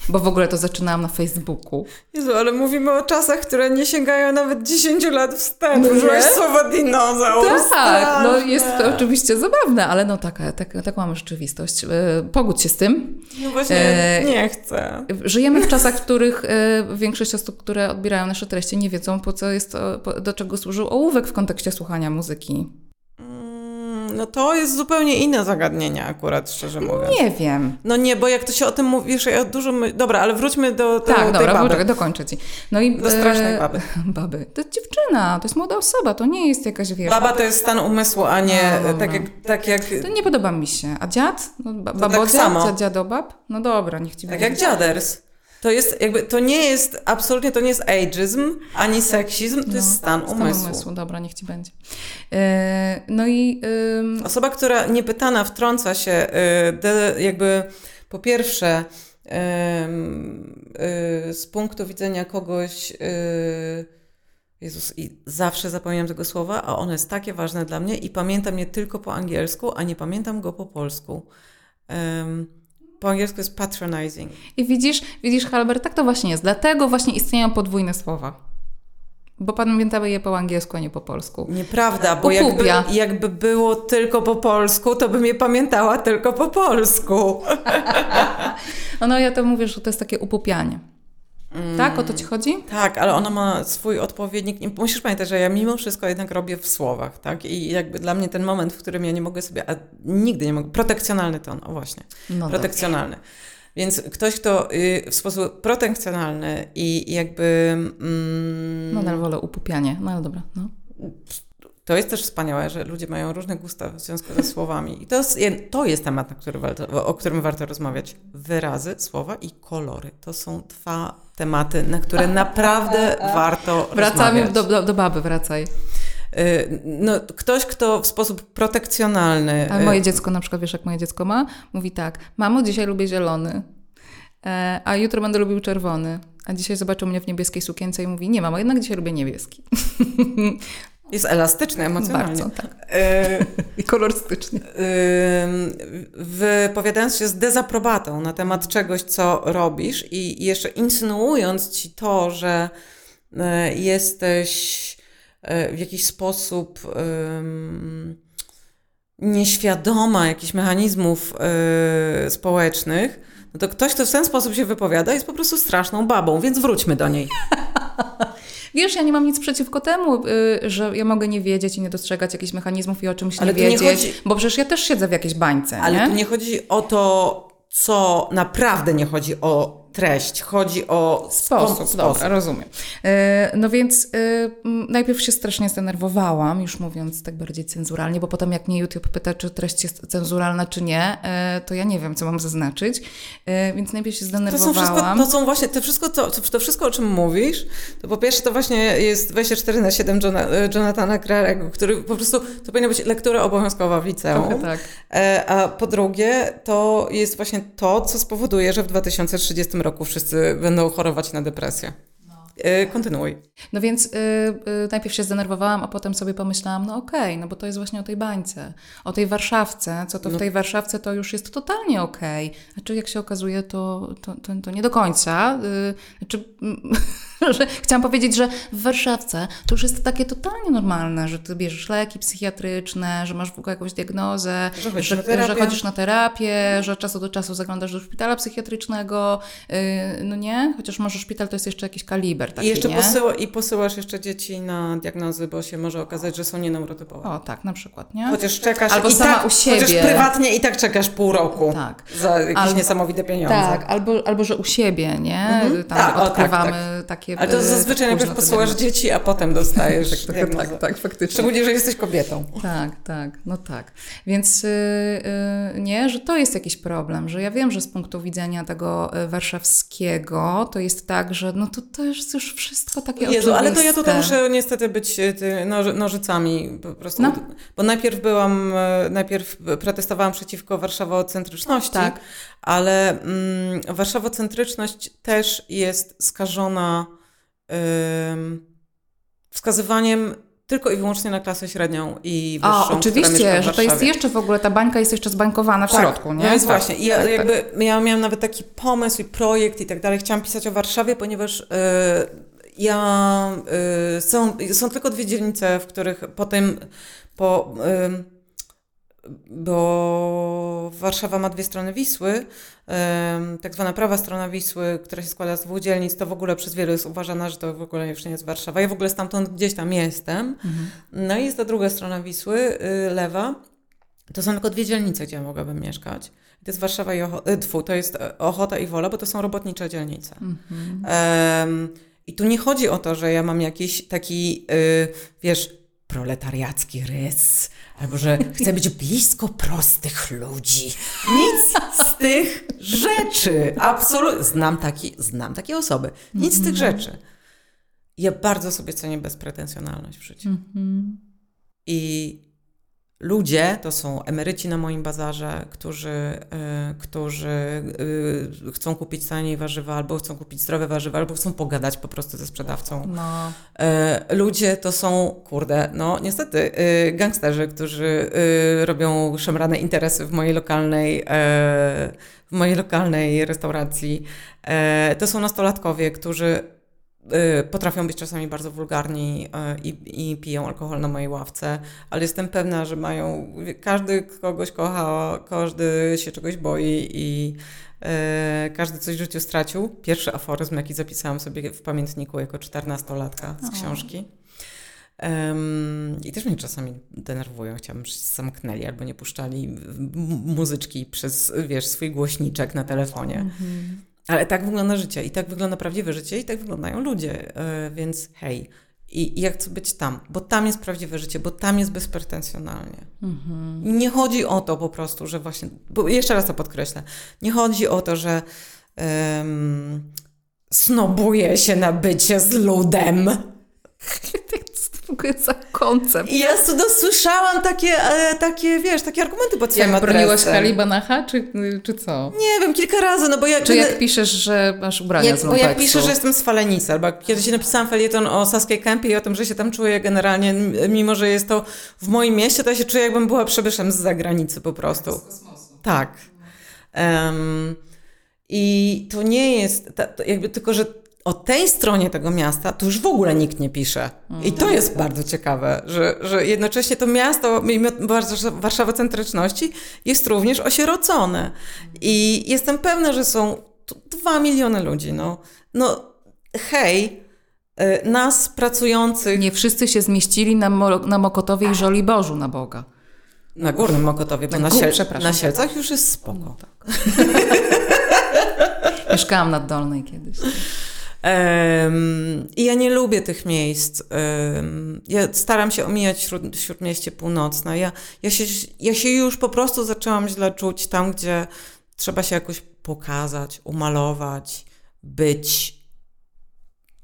Bo w ogóle to zaczynałam na Facebooku. Jezu, ale mówimy o czasach, które nie sięgają nawet 10 lat wstecz. No Użyłaś słowo dinozaur. Tak, no jest to oczywiście zabawne, ale no taka, taka, taką mamy rzeczywistość. Y, pogódź się z tym. No właśnie, e, nie chcę. Żyjemy w czasach, w których e, większość osób, które odbierają nasze treści, nie wiedzą, po co jest, po, do czego służył ołówek w kontekście słuchania muzyki. No to jest zupełnie inne zagadnienie akurat, szczerze mówiąc. Nie wiem. No nie, bo jak to się o tym mówisz, ja dużo... My... Dobra, ale wróćmy do, do tak, dobra, baby. dokończę ci. No i, do strasznej e, baby. *laughs* baby. To jest dziewczyna, to jest młoda osoba, to nie jest jakaś, wiesz... Baba to jest stan umysłu, a nie no, tak, jak, tak jak... To nie podoba mi się. A dziad? No, babodziad? Tak samo. Dziadobab? No dobra, niech ci Tak będzie. jak dziaders. To jest jakby, to nie jest, absolutnie to nie jest ageism, ani seksizm, to no, jest stan umysłu. Stan umysłu, dobra, niech ci będzie. Yy, no i... Yy... Osoba, która niepytana wtrąca się, yy, de, jakby po pierwsze y, z punktu widzenia kogoś... Y, Jezus, i zawsze zapominam tego słowa, a ono jest takie ważne dla mnie i pamiętam je tylko po angielsku, a nie pamiętam go po polsku. Um, po angielsku jest patronizing. I widzisz, widzisz, Halbert, tak to właśnie jest. Dlatego właśnie istnieją podwójne słowa. Bo pamiętamy je po angielsku, a nie po polsku. Nieprawda, bo jakby, jakby było tylko po polsku, to bym je pamiętała tylko po polsku. *laughs* no ja to mówię, że to jest takie upupianie. Mm. Tak? O to ci chodzi? Tak, ale ona ma swój odpowiednik. Musisz pamiętać, że ja mimo wszystko jednak robię w słowach, tak? I jakby dla mnie ten moment, w którym ja nie mogę sobie, a nigdy nie mogę, protekcjonalny ton, o właśnie, no protekcjonalny. Więc ktoś, kto y, w sposób protekcjonalny i jakby... Mm, Nadal wolę upupianie, no ale dobra, no. To jest też wspaniałe, że ludzie mają różne gusta w związku ze słowami. I to jest, to jest temat, który warto, o którym warto rozmawiać. Wyrazy, słowa i kolory. To są dwa tematy, na które *laughs* naprawdę warto Wracamy rozmawiać. Do, do, do baby, wracaj. Y, no, ktoś, kto w sposób protekcjonalny. A moje y, dziecko, na przykład, wiesz, jak moje dziecko ma? Mówi tak: Mamo, dzisiaj lubię zielony, e, a jutro będę lubił czerwony. A dzisiaj zobaczył mnie w niebieskiej sukience i mówi: Nie, mamo, jednak dzisiaj lubię niebieski. *laughs* Jest elastyczny emocjonalnie. Bardzo, tak. E, *laughs* I kolorystyczny. wypowiadając się z dezaprobatą na temat czegoś, co robisz i jeszcze insynuując ci to, że e, jesteś e, w jakiś sposób nieświadoma jakichś mechanizmów społecznych, no to ktoś, kto w ten sposób się wypowiada, jest po prostu straszną babą, więc wróćmy do niej. *laughs* Wiesz, ja nie mam nic przeciwko temu, y, że ja mogę nie wiedzieć i nie dostrzegać jakichś mechanizmów i o czymś ale nie wiedzieć, nie chodzi... bo przecież ja też siedzę w jakiejś bańce. Ale nie? tu nie chodzi o to, co naprawdę nie chodzi o treść, chodzi o sposób. sposób. Dobra, rozumiem. E, no więc e, najpierw się strasznie zdenerwowałam, już mówiąc tak bardziej cenzuralnie, bo potem jak mnie YouTube pyta, czy treść jest cenzuralna, czy nie, e, to ja nie wiem, co mam zaznaczyć. Więc najpierw się zdenerwowałam. To są, wszystko, to są właśnie, to wszystko, to, to wszystko, o czym mówisz, to po pierwsze to właśnie jest 24 na 7 Jonathana Crarego, który po prostu, to powinna być lektura obowiązkowa w liceum. Tak. A po drugie, to jest właśnie to, co spowoduje, że w 2030 roku wszyscy będą chorować na depresję. Yy, kontynuuj. No więc yy, yy, najpierw się zdenerwowałam, a potem sobie pomyślałam, no okej, okay, no bo to jest właśnie o tej bańce, o tej Warszawce, co to no. w tej Warszawce to już jest totalnie okej. Okay. Znaczy jak się okazuje, to, to, to, to nie do końca. Yy, znaczy, *laughs* że chciałam powiedzieć, że w Warszawce to już jest takie totalnie normalne, że ty bierzesz leki psychiatryczne, że masz w ogóle jakąś diagnozę, że chodzisz, że, na, że chodzisz na terapię, że czasu do czasu zaglądasz do szpitala psychiatrycznego, yy, no nie? Chociaż może szpital to jest jeszcze jakiś kaliber taki, I jeszcze nie? Posyła, i posyłasz jeszcze dzieci na diagnozy, bo się może okazać, że są nieneurotypowe. O, tak, na przykład, nie? Chociaż czekasz albo i sama tak, u siebie. Chociaż prywatnie i tak czekasz pół roku. Tak. Za jakieś albo, niesamowite pieniądze. Tak, albo, albo że u siebie, nie? Mhm. Tam tak, odkrywamy tak, tak. takie... Ale to zazwyczaj najpierw posyłasz dzieci, a potem dostajesz *laughs* tak, tak, tak, tak, faktycznie. Szczególnie, że jesteś kobietą. Tak, tak, no tak. Więc yy, yy, nie, że to jest jakiś problem, że ja wiem, że z punktu widzenia tego y, warszawskiego to jest tak, że no to, jest już wszystko takie Jezu, oczywiste. ale to ja tutaj muszę niestety być y, noży, nożycami po prostu. No. Bo najpierw byłam, y, najpierw protestowałam przeciwko warszawocentryczności, tak. ale mm, warszawocentryczność też jest skażona wskazywaniem tylko i wyłącznie na klasę średnią i wyższą. A, oczywiście, że to jest jeszcze w ogóle, ta bańka jest jeszcze zbankowana w tak, środku, nie? No jest tak, właśnie. I ja, tak, jakby, tak. ja miałam nawet taki pomysł i projekt i tak dalej. Chciałam pisać o Warszawie, ponieważ y, ja, y, są, są tylko dwie dzielnice, w których potem po... Y, bo Warszawa ma dwie strony Wisły, tak zwana prawa strona Wisły, która się składa z dwóch dzielnic, to w ogóle przez wielu jest uważana, że to w ogóle już nie jest Warszawa. Ja w ogóle stamtąd gdzieś tam jestem. Mhm. No i jest ta druga strona Wisły, y, lewa. To są tylko dwie dzielnice, gdzie ja mogłabym mieszkać. To jest Warszawa i Ochota, y, to jest Ochota i Wola, bo to są robotnicze dzielnice. Mhm. Um, I tu nie chodzi o to, że ja mam jakiś taki, yy, wiesz, proletariacki rys, albo że chcę być blisko prostych ludzi. Nic z tych rzeczy. Absolutnie. Znam, taki, znam takie osoby. Nic z tych mhm. rzeczy. Ja bardzo sobie cenię bezpretensjonalność w życiu. Mhm. I ludzie, to są emeryci na moim bazarze, którzy, y, którzy y, chcą kupić taniej warzywa, albo chcą kupić zdrowe warzywa, albo chcą pogadać po prostu ze sprzedawcą. No. Y, ludzie to są, kurde, no niestety, gangsterzy, którzy robią szemrane interesy w mojej lokalnej, w mojej lokalnej restauracji. To są nastolatkowie, którzy potrafią być czasami bardzo wulgarni y, i, i, piją alkohol na mojej ławce, ale jestem pewna, że mają, każdy kogoś kocha, każdy się czegoś boi i e, każdy coś w życiu stracił. Pierwszy aforyzm, jaki zapisałam sobie w pamiętniku jako czternastolatka z książki. Um, I też mnie czasami denerwują. Chciałabym, żeby się zamknęli albo nie puszczali muzyczki przez, wiesz, swój głośniczek na telefonie. -hmm. Ale tak wygląda życie i tak wygląda prawdziwe życie i tak wyglądają ludzie, yy, więc hej. I, I ja chcę być tam, bo tam jest prawdziwe życie, bo tam jest bezpretensjonalnie. Mhm. Nie chodzi o to po prostu, że właśnie, bo jeszcze raz to podkreślę, nie chodzi o to, że um, snobuje się na bycie z ludem. *laughs* w ogóle za koncept? I ja dosłyszałam takie, e, takie, wiesz, takie argumenty pod swoim Jak broniłaś Halibanacha, czy, czy co? Nie wiem, kilka razy, no bo ja... Czy jak piszesz, że masz ubrania jak, z? Bo jak piszę, że jestem z Falenicy, albo kiedyś napisałam felieton o Saskiej Kępie i o tym, że się tam czuję generalnie, mimo że jest to w moim mieście, to ja się czuję, jakbym była przybyszem z zagranicy po prostu. Z kosmosu. Tak. Um, I to nie jest, to jakby tylko, że o tej stronie tego miasta to już w ogóle nikt nie pisze. I to jest bardzo ciekawe, że, że jednocześnie to miasto, mimo warszawocentryczności, jest również osierocone. I jestem pewna, że są dwa miliony ludzi. No, no hej, y, nas pracujących... Nie wszyscy się zmieścili na, Mo na Mokotowie i Żoliborzu, na Boga. Na Górnym Mokotowie, bo na, na, Siel na Sielcach już jest spoko. No, tak. *laughs* Mieszkałam nad Dolnej kiedyś. I ja nie lubię tych miejsc. Ja staram się omijać śród, śródmieście północne. Ja, ja, się, ja się już po prostu zaczęłam źle czuć tam, gdzie trzeba się jakoś pokazać, umalować, być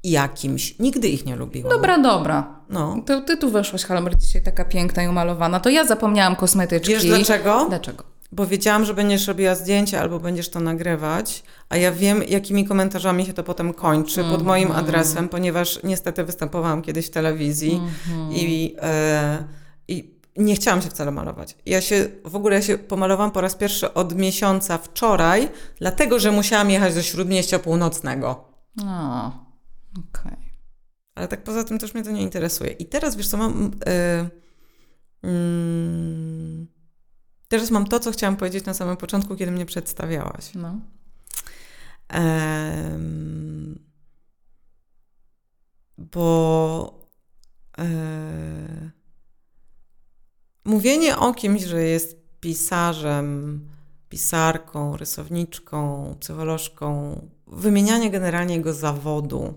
jakimś. Nigdy ich nie lubiłam. Dobra, dobra. No. To ty tu weszłaś, Halmer, dzisiaj taka piękna i umalowana. To ja zapomniałam kosmetyczki. Wiesz dlaczego? Dlaczego? Bo wiedziałam, że będziesz robiła zdjęcie albo będziesz to nagrywać, a ja wiem, jakimi komentarzami się to potem kończy mm -hmm. pod moim mhm. adresem, ponieważ niestety występowałam kiedyś w telewizji mm -hmm. i, e, i nie chciałam się wcale malować. Ja się, w ogóle ja się pomalowałam po raz pierwszy od miesiąca wczoraj, dlatego, że musiałam jechać do Śródmieścia Północnego. A, okej. Okay. Ale tak poza tym też mnie to nie interesuje. I teraz, wiesz co, mam... Yy, yy, Teraz mam to, co chciałam powiedzieć na samym początku, kiedy mnie przedstawiałaś. No. Bo e, mówienie o kimś, że jest pisarzem, pisarką, rysowniczką, psycholożką, wymienianie generalnie jego zawodu,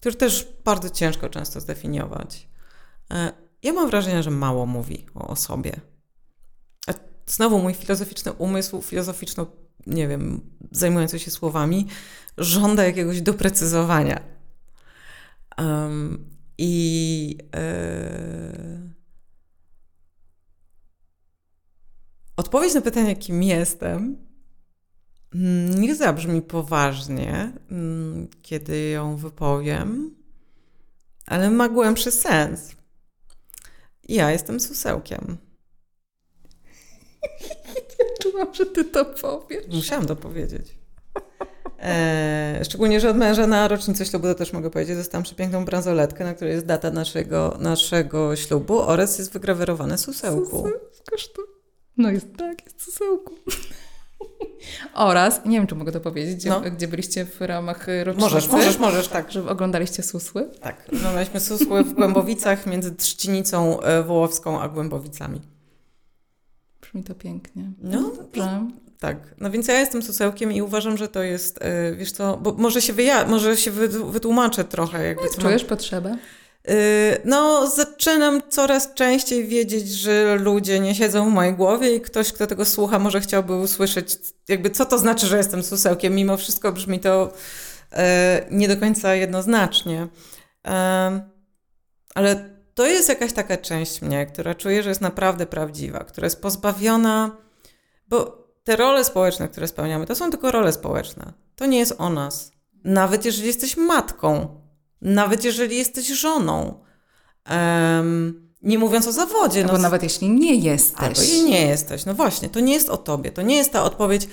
który też bardzo ciężko często zdefiniować. E, ja mam wrażenie, że mało mówi o osobie znowu mój filozoficzny umysł, filozoficzno, nie wiem, zajmujący się słowami, żąda jakiegoś doprecyzowania. Um, I e, odpowiedź na pytanie, kim jestem, mm, nie zabrzmi poważnie, mm, kiedy ją wypowiem, ale ma głębszy sens. Ja jestem susełkiem. *laughs* Czułam, że ty to powiesz. Musiałam to powiedzieć. E, szczególnie, że od męża na rocznicę ślubu, to też mogę powiedzieć, dostałam przepiękną bransoletkę, na której jest data naszego, naszego ślubu oraz jest wygrawerowane susełku. Susełku. No jest tak, jest susełku. *laughs* Oraz, nie wiem, czy mogę to powiedzieć, gdzie, no. gdzie byliście w ramach rocznicy. Możesz, możesz, możesz, tak. Że oglądaliście Susły? Tak, oglądaliśmy Susły w Głębowicach między Trzcinicą e, Wołowską a Głębowicami. Brzmi to pięknie. No, no dobrze. Tak, no więc ja jestem susełkiem i uważam, że to jest, e, wiesz co, bo może się, wyja- może się wytłumaczę trochę. Jakby, no, czujesz potrzebę? E, no, zaczynam coraz częściej wiedzieć, że ludzie nie siedzą w mojej głowie i ktoś, kto tego słucha, może chciałby usłyszeć, jakby co to znaczy, że jestem susełkiem. Mimo wszystko brzmi to e, nie do końca jednoznacznie. ale to jest jakaś taka część mnie, która czuje, że jest naprawdę prawdziwa, która jest pozbawiona, bo te role społeczne, które spełniamy, to są tylko role społeczne. To nie jest o nas. Nawet jeżeli jesteś matką, nawet jeżeli jesteś żoną, um, nie mówiąc o zawodzie. Albo no, nawet jeśli nie jesteś. Albo jeśli nie jesteś. No właśnie, to nie jest o tobie. To nie jest ta odpowiedź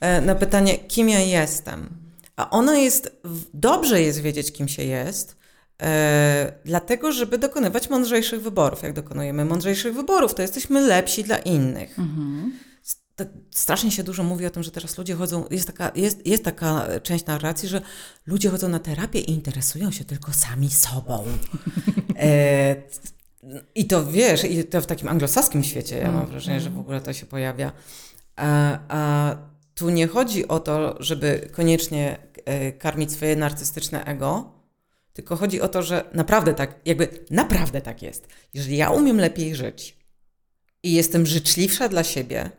e, na pytanie, kim ja jestem. A ona jest, dobrze jest wiedzieć, kim się jest, dlatego, żeby dokonywać mądrzejszych wyborów. Jak dokonujemy mądrzejszych wyborów, to jesteśmy lepsi dla innych. Mhm. Strasznie się dużo mówi o tym, że teraz ludzie chodzą, jest taka, jest, jest taka część narracji, że ludzie chodzą na terapię i interesują się tylko sami sobą. *laughs* E, I to wiesz, i to w takim anglosaskim świecie, ja mam wrażenie, że w ogóle to się pojawia. A, a tu nie chodzi o to, żeby koniecznie e, karmić swoje narcystyczne ego, tylko chodzi o to, że naprawdę tak, jakby naprawdę tak jest. Jeżeli ja umiem lepiej żyć i jestem życzliwsza dla siebie,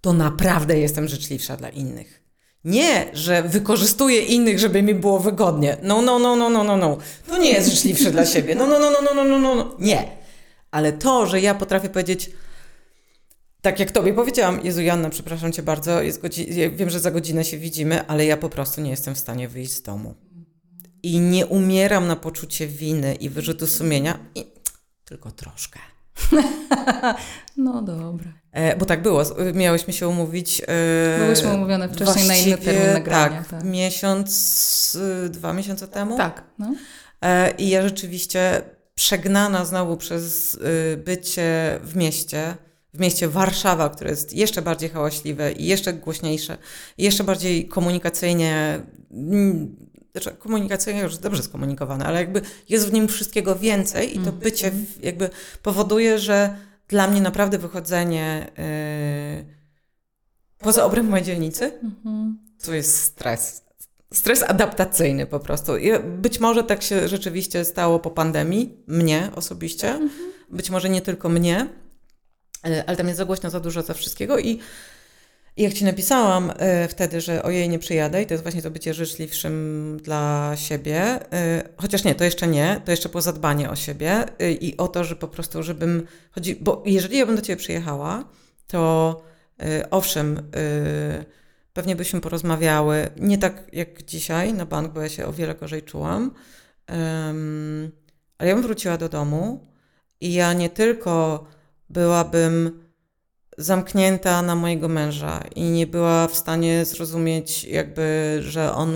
to naprawdę jestem życzliwsza dla innych. Nie, że wykorzystuję innych, żeby mi było wygodnie. No, no, no, no, no, no, no. To nie jest życzliwsze dla siebie. No, no, no, no, no, no, no, no. Nie. Ale to, że ja potrafię powiedzieć, tak jak tobie powiedziałam, Jezu Janna, przepraszam cię bardzo, jest godzi- wiem, że za godzinę się widzimy, ale ja po prostu nie jestem w stanie wyjść z domu i nie umieram na poczucie winy i wyrzutu sumienia, i tylko troszkę. *laughs* no dobra. E, bo tak było, miałyśmy się umówić. E, Byłyśmy umówione wcześniej na inny termin nagrania. Tak, tak, miesiąc, dwa miesiące temu. Tak. No. E, I ja rzeczywiście przegnana znowu przez y, bycie w mieście, w mieście Warszawa, które jest jeszcze bardziej hałaśliwe i jeszcze głośniejsze, i jeszcze bardziej komunikacyjnie znaczy komunikacyjnie już dobrze skomunikowane, ale jakby jest w nim wszystkiego więcej i to mhm. bycie jakby powoduje, że dla mnie naprawdę wychodzenie yy, poza obręb mojej dzielnicy mhm. to jest stres. Stres adaptacyjny po prostu. I być może tak się rzeczywiście stało po pandemii, mnie osobiście, mhm. być może nie tylko mnie, yy, ale tam jest za głośno, za dużo, za wszystkiego i i jak ci napisałam y, wtedy, że ojej, nie przyjadę, i to jest właśnie to bycie życzliwszym dla siebie, y, chociaż nie, to jeszcze nie, to jeszcze było zadbanie o siebie y, i o to, że po prostu, żebym chodzi, bo jeżeli ja bym do ciebie przyjechała, to owszem, pewnie byśmy porozmawiały, nie tak jak dzisiaj na bank, bo ja się o wiele gorzej czułam, ale ja bym wróciła do domu i ja nie tylko byłabym zamknięta na mojego męża i nie była w stanie zrozumieć, jakby, że on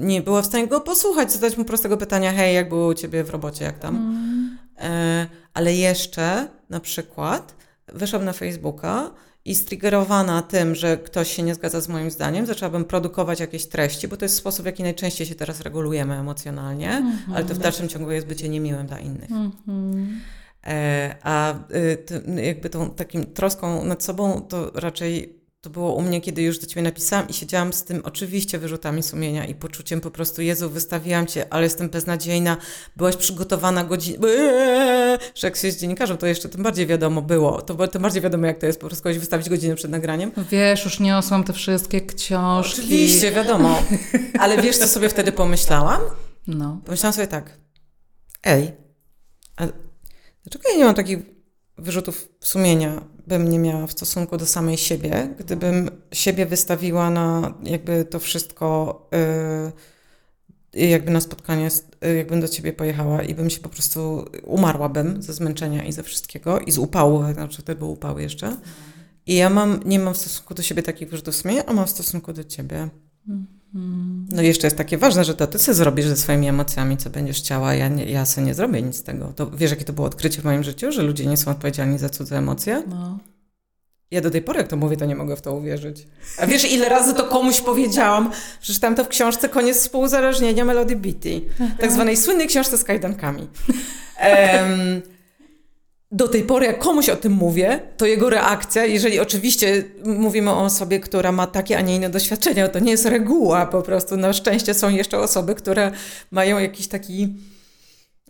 nie była w stanie go posłuchać, zadać mu prostego pytania: hej, jak było u ciebie w robocie, jak tam? Mm. E, ale jeszcze na przykład wyszłam na Facebooka i striggerowana tym, że ktoś się nie zgadza z moim zdaniem, zaczęłabym produkować jakieś treści, bo to jest sposób, w jaki najczęściej się teraz regulujemy emocjonalnie, mm -hmm. ale to w dalszym ciągu jest bycie niemiłym dla innych. Mm -hmm. E, a y, jakby tą takim troską nad sobą to raczej to było u mnie, kiedy już do ciebie napisałam i siedziałam z tym oczywiście wyrzutami sumienia i poczuciem po prostu, Jezu, wystawiłam cię, ale jestem beznadziejna, byłaś przygotowana godzinę, eee! że jak się jest dziennikarzem, to jeszcze tym bardziej wiadomo było, to tym bardziej wiadomo, jak to jest po prostu kogoś wystawić godzinę przed nagraniem. Wiesz, już niosłam te wszystkie książki. Oczywiście, wiadomo, ale wiesz, co sobie wtedy pomyślałam? No. Pomyślałam sobie tak, ej, a Dlaczego ja nie mam takich wyrzutów sumienia, bym nie miała w stosunku do samej siebie, gdybym siebie wystawiła na jakby to wszystko, yy, jakby na spotkanie, yy, jakbym do ciebie pojechała i bym się po prostu umarłabym ze zmęczenia i ze wszystkiego i z upału, znaczy wtedy był upał jeszcze. I ja mam, nie mam w stosunku do siebie takich wyrzutów sumienia, a mam w stosunku do ciebie. No i jeszcze jest takie ważne, że to ty sobie zrobisz ze swoimi emocjami, co będziesz chciała, ja, nie, ja sobie nie zrobię nic z tego. To wiesz, jakie to było odkrycie w moim życiu, że ludzie nie są odpowiedzialni za cudze emocje? No. Ja do tej pory, jak to mówię, to nie mogę w to uwierzyć. A wiesz, ile razy to komuś powiedziałam? Przeczytałam to w książce Koniec współuzależnienia Melody Beatty, tak zwanej słynnej książce z kajdankami. *laughs* Um, do tej pory, jak komuś o tym mówię, to jego reakcja, jeżeli oczywiście mówimy o osobie, która ma takie, a nie inne doświadczenia, to nie jest reguła po prostu. Na szczęście są jeszcze osoby, które mają jakiś taki,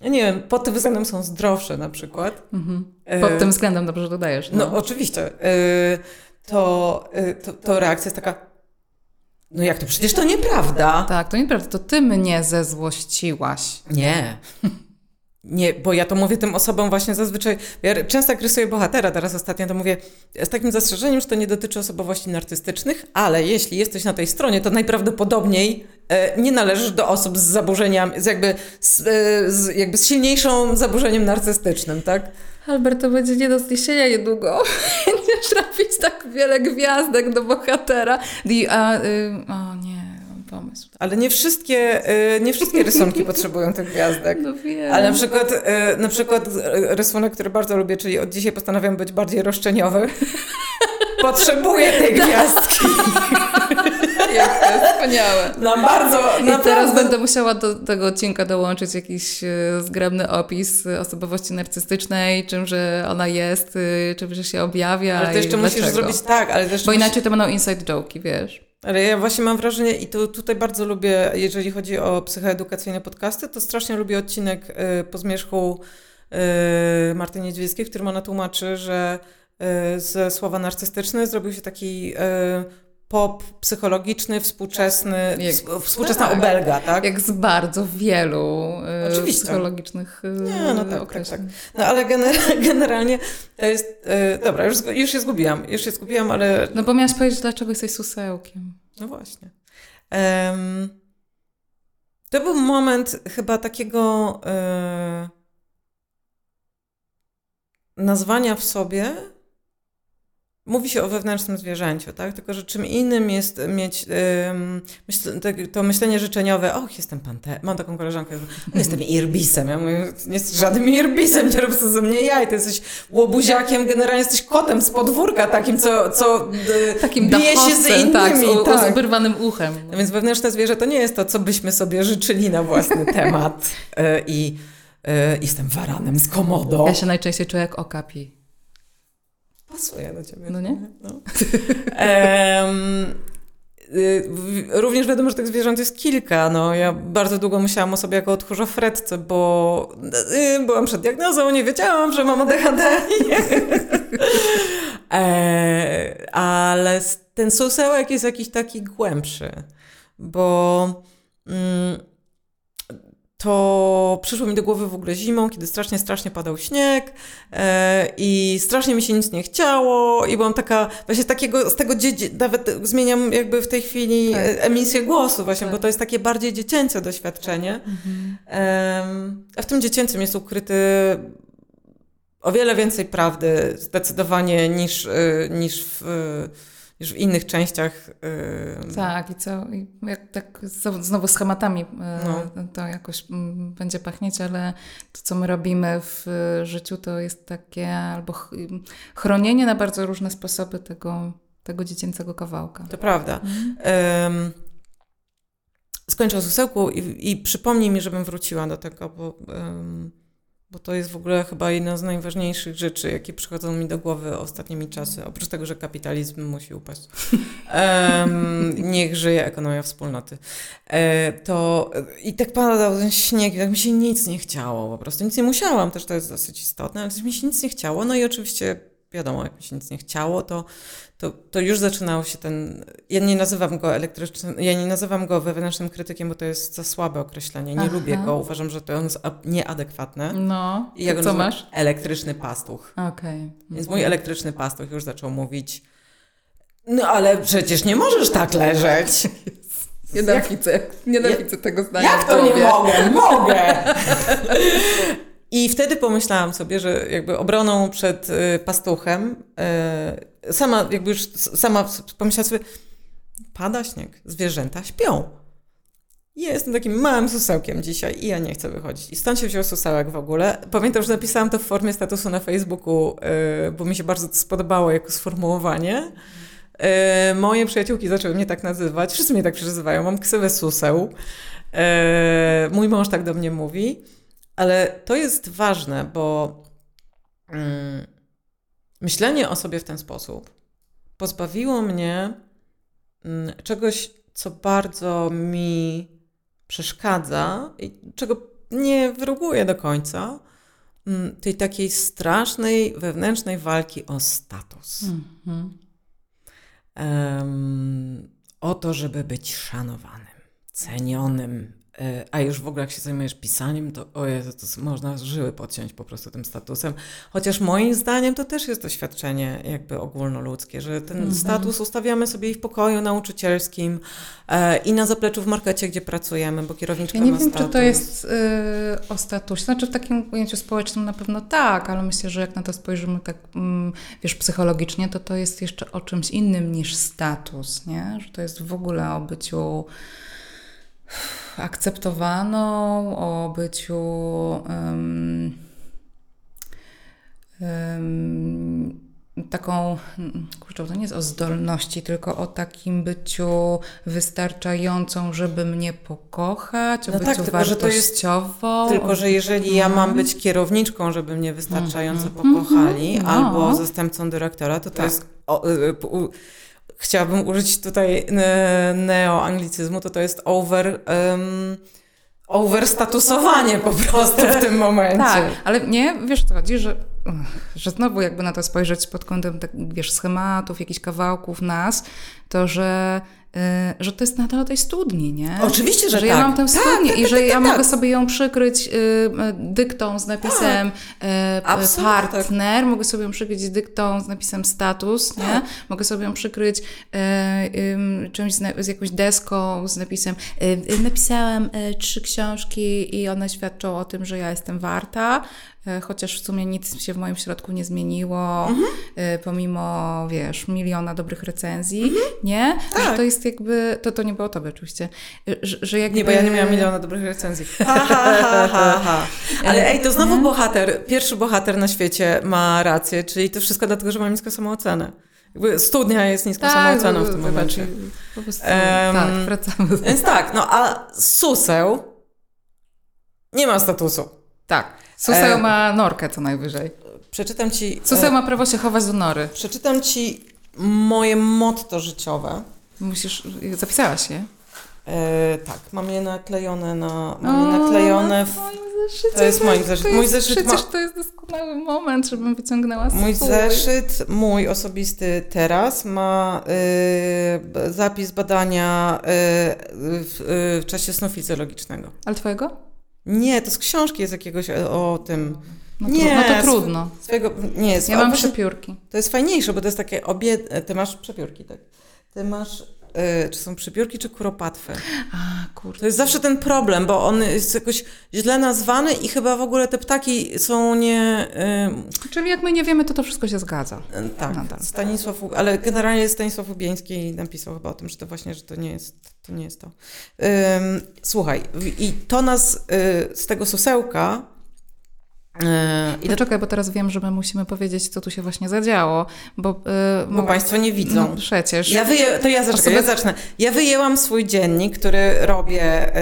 nie wiem, pod tym względem są zdrowsze na przykład. Mhm. Pod tym względem dobrze dodajesz. No, no oczywiście. E, to, e, to, to reakcja jest taka, no jak to? Przecież to nieprawda. Tak, to nieprawda. To ty mnie zezłościłaś. Nie. *laughs* Nie, bo ja to mówię tym osobom właśnie zazwyczaj. Ja często jak rysuję bohatera, teraz ostatnio to mówię z takim zastrzeżeniem, że to nie dotyczy osobowości narcystycznych, ale jeśli jesteś na tej stronie, to najprawdopodobniej e, nie należysz do osób z zaburzeniami, z jakby, z, e, z, jakby z silniejszą zaburzeniem narcystycznym, tak? Albert, to będzie nie do zniesienia niedługo. *laughs* Będziesz robić tak wiele gwiazdek do bohatera. The, nie pomysł. Ale nie wszystkie, y, nie wszystkie rysunki potrzebują tych gwiazdek. No wiem. Ale na przykład, y, na przykład rysunek, który bardzo lubię, czyli od dzisiaj postanawiam być bardziej roszczeniowy. *laughs* Potrzebuję tej tak. gwiazdki. *laughs* Jak to jest wspaniałe. Na bardzo, I teraz będę musiała do tego odcinka dołączyć jakiś y, zgrabny opis osobowości narcystycznej, czym, że ona jest, czym, że się objawia. Ale to jeszcze musisz zrobić tak, ale też Bo inaczej to będą inside joke'i, wiesz. Ale ja właśnie mam wrażenie, i to tutaj bardzo lubię, jeżeli chodzi o psychoedukacyjne podcasty, to strasznie lubię odcinek y, po zmierzchu y, Marty w którym ona tłumaczy, że y, ze słowa narcystyczny zrobił się taki pop psychologiczny, współczesny, jak, współczesna tak, obelga, tak? Jak z bardzo wielu Oczywiście. psychologicznych Nie, no tak, tak, tak. No ale gener *laughs* generalnie to jest... dobra, już, już się zgubiłam, już się zgubiłam, ale... No bo miałaś powiedzieć, dlaczego jesteś susełkiem. No właśnie. Um, to był moment chyba takiego e, nazwania w sobie Mówi się o wewnętrznym zwierzęciu, tak? Tylko, że czym innym jest mieć yy, to myślenie życzeniowe, och, jestem pante, mam taką koleżankę, jestem irbisem. Ja mówię, nie jesteś żadnym irbisem, nie rób ze mnie jaj, ty jesteś łobuziakiem, generalnie jesteś kotem z podwórka, takim, co, co yy, takim bije się z innymi. Tak, z, tak. z uchem. No. Więc wewnętrzne zwierzę to nie jest to, co byśmy sobie życzyli na własny *laughs* temat. Yy, I yy, jestem waranem z komodo. Ja się najczęściej czuję jak okapi pasuje do ciebie. No nie? No. *laughs* um, Również wiadomo, że tych zwierząt jest kilka. No, ja bardzo długo musiałam o sobie jako odchórza fretce, bo y, byłam przed diagnozą, nie wiedziałam, że mam ADHD. *laughs* e, ale ten susełek jest jakiś taki głębszy, bo mm, to przyszło mi do głowy w ogóle zimą, kiedy strasznie, strasznie padał śnieg e, i strasznie mi się nic nie chciało i byłam taka, właśnie takiego, z tego, nawet zmieniam jakby w tej chwili tak. emisję głosu właśnie, tak. bo to jest takie bardziej dziecięce doświadczenie. Mhm. E, a w tym dziecięcym jest ukryty o wiele więcej prawdy zdecydowanie niż, e, niż w niż w innych częściach. Yy... Tak, i co, i jak tak znowu schematami yy, no. to jakoś yy, będzie pachnieć, ale to, co my robimy w życiu, to jest takie albo ch chronienie na bardzo różne sposoby tego, tego dziecięcego kawałka. To prawda. Mhm. skończę o susełku i, i przypomnij mi, żebym wróciła do tego, bo bo to jest w ogóle chyba jedna z najważniejszych rzeczy, jakie przychodzą mi do głowy ostatnimi czasy. Oprócz tego, że kapitalizm musi upaść. *laughs* Um, niech żyje ekonomia wspólnoty. E, to i tak padał ten śnieg, tak mi się nic nie chciało po prostu. Nic nie musiałam, też to jest dosyć istotne, ale mi się nic nie chciało. No i oczywiście wiadomo, jak mi się nic nie chciało, to, to, to już zaczynał się ten. Ja nie nazywam go elektrycznym, ja nie nazywam go wewnętrznym krytykiem, bo to jest za słabe określenie. Nie Aha. lubię go, uważam, że to jest nieadekwatne. No, I ja co masz? Elektryczny pastuch. Okej. Okay. Więc mój elektryczny pastuch już zaczął mówić. No ale przecież nie możesz tak leżeć. *laughs* Nienawidzę, nienawidzę tego zdania. Jak to nie mogę? Mogę! *laughs* I wtedy pomyślałam sobie, że jakby obroną przed y, pastuchem, y, sama jakby już sama pomyślałam sobie, pada śnieg, zwierzęta śpią. Ja jestem takim małym susełkiem dzisiaj i ja nie chcę wychodzić. I stąd się wziął susełek w ogóle. Pamiętam, że napisałam to w formie statusu na Facebooku, y, bo mi się bardzo to spodobało jako sformułowanie. Moje przyjaciółki zaczęły mnie tak nazywać. Wszyscy mnie tak przezywają. Mam ksywę suseł. Mój mąż tak do mnie mówi. Ale to jest ważne, bo mm, myślenie o sobie w ten sposób pozbawiło mnie mm, czegoś, co bardzo mi przeszkadza i czego nie wyruguję do końca, mm, tej takiej strasznej wewnętrznej walki o status. Mm-hmm. Um, o to, żeby być szanowanym, cenionym, a już w ogóle jak się zajmujesz pisaniem, to o Jezu, to można żyły podciąć po prostu tym statusem. Chociaż moim zdaniem to też jest doświadczenie jakby ogólnoludzkie, że ten -hmm. status ustawiamy sobie i w pokoju nauczycielskim e, i na zapleczu w markecie, gdzie pracujemy, bo kierowniczka Ja nie wiem, status. czy to jest y, o statusie. Znaczy w takim ujęciu społecznym na pewno tak, ale myślę, że jak na to spojrzymy tak, mm, wiesz, psychologicznie, to to jest jeszcze o czymś innym niż status, nie? Że to jest w ogóle o byciu akceptowaną, o byciu um, um, taką, kurczę, to nie jest o zdolności, tylko o takim byciu wystarczającą, żeby mnie pokochać, o no byciu tak, tylko, wartościową. Że jest, tylko, że jeżeli ja mam być kierowniczką, żeby mnie wystarczająco -hmm. pokochali, mm -hmm. albo zastępcą dyrektora, to to tak. jest o, y, y, chciałabym użyć tutaj neoanglicyzmu, to to jest over... Um, overstatusowanie po prostu w tym momencie. Tak, ale nie, wiesz co chodzi, że, że znowu jakby na to spojrzeć pod kątem, tak, wiesz, schematów, jakichś kawałków nas, to że że to jest nadal o tej studni, nie? Oczywiście, że, że tak. ja mam tę tak, studnię tak, i tak, że tak, ja tak, mogę tak. sobie ją przykryć y, y, dyktą z napisem partner, mogę sobie ją przykryć dyktą z napisem status, nie? Mogę sobie ją przykryć czymś z, z jakąś deską z napisem napisałam trzy książki i one świadczą o tym, że ja jestem warta. Chociaż w sumie nic się w moim środku nie zmieniło, mhm. Pomimo, wiesz, miliona dobrych recenzji, mhm. nie? Tak. Że to jest jakby, to, to nie było tobie oczywiście, że, że jakby... Nie, bo ja nie miałam miliona dobrych recenzji. *laughs* Ha, ha, ha. Ale ej, to znowu bohater, pierwszy bohater na świecie ma rację, czyli to wszystko dlatego, że mam niską samoocenę. Jakby studnia jest niską tak, samooceną w tym momencie. Po prostu, um, tak, wracamy. Więc tak, no a suseł nie ma statusu. Tak. Suseł e, ma norkę co najwyżej. Przeczytam ci. Suseł e, ma prawo się chować do nory. Przeczytam ci moje motto życiowe. Musisz. Zapisałaś je? E, tak, mam je naklejone na. Mam o, je naklejone w. Zeszycie, to jest moim zeszyt. Mój zeszyt przecież ma... to jest doskonały moment, żebym wyciągnęła swój. Mój zeszyt, mój osobisty teraz ma y, zapis badania y, w, y, w czasie snu fizjologicznego. Ale twojego? Nie, to z książki jest jakiegoś o, o tym. No, nie, no to trudno. Swojego, nie, ja mam przepiórki. To jest fajniejsze, bo to jest takie obie... Ty masz przepiórki, tak? Ty masz Y, czy są przypiórki, czy kuropatwy. A, kurde. To jest zawsze ten problem, bo on jest jakoś źle nazwany i chyba w ogóle te ptaki są nie... Yy... Czyli jak my nie wiemy, to to wszystko się zgadza. Y, tak, Nadal. Stanisław, ale generalnie Stanisław Ubieński napisał chyba o tym, że to właśnie, że to nie jest to. Nie jest to. Słuchaj, i to nas yy, z tego sosełka E, I Poczekaj, bo teraz wiem, że my musimy powiedzieć, co tu się właśnie zadziało, bo, yy, bo Państwo nie widzą. No, przecież. Ja wyje, to ja zacznę, ja zacznę. Ja wyjęłam swój dziennik, który robię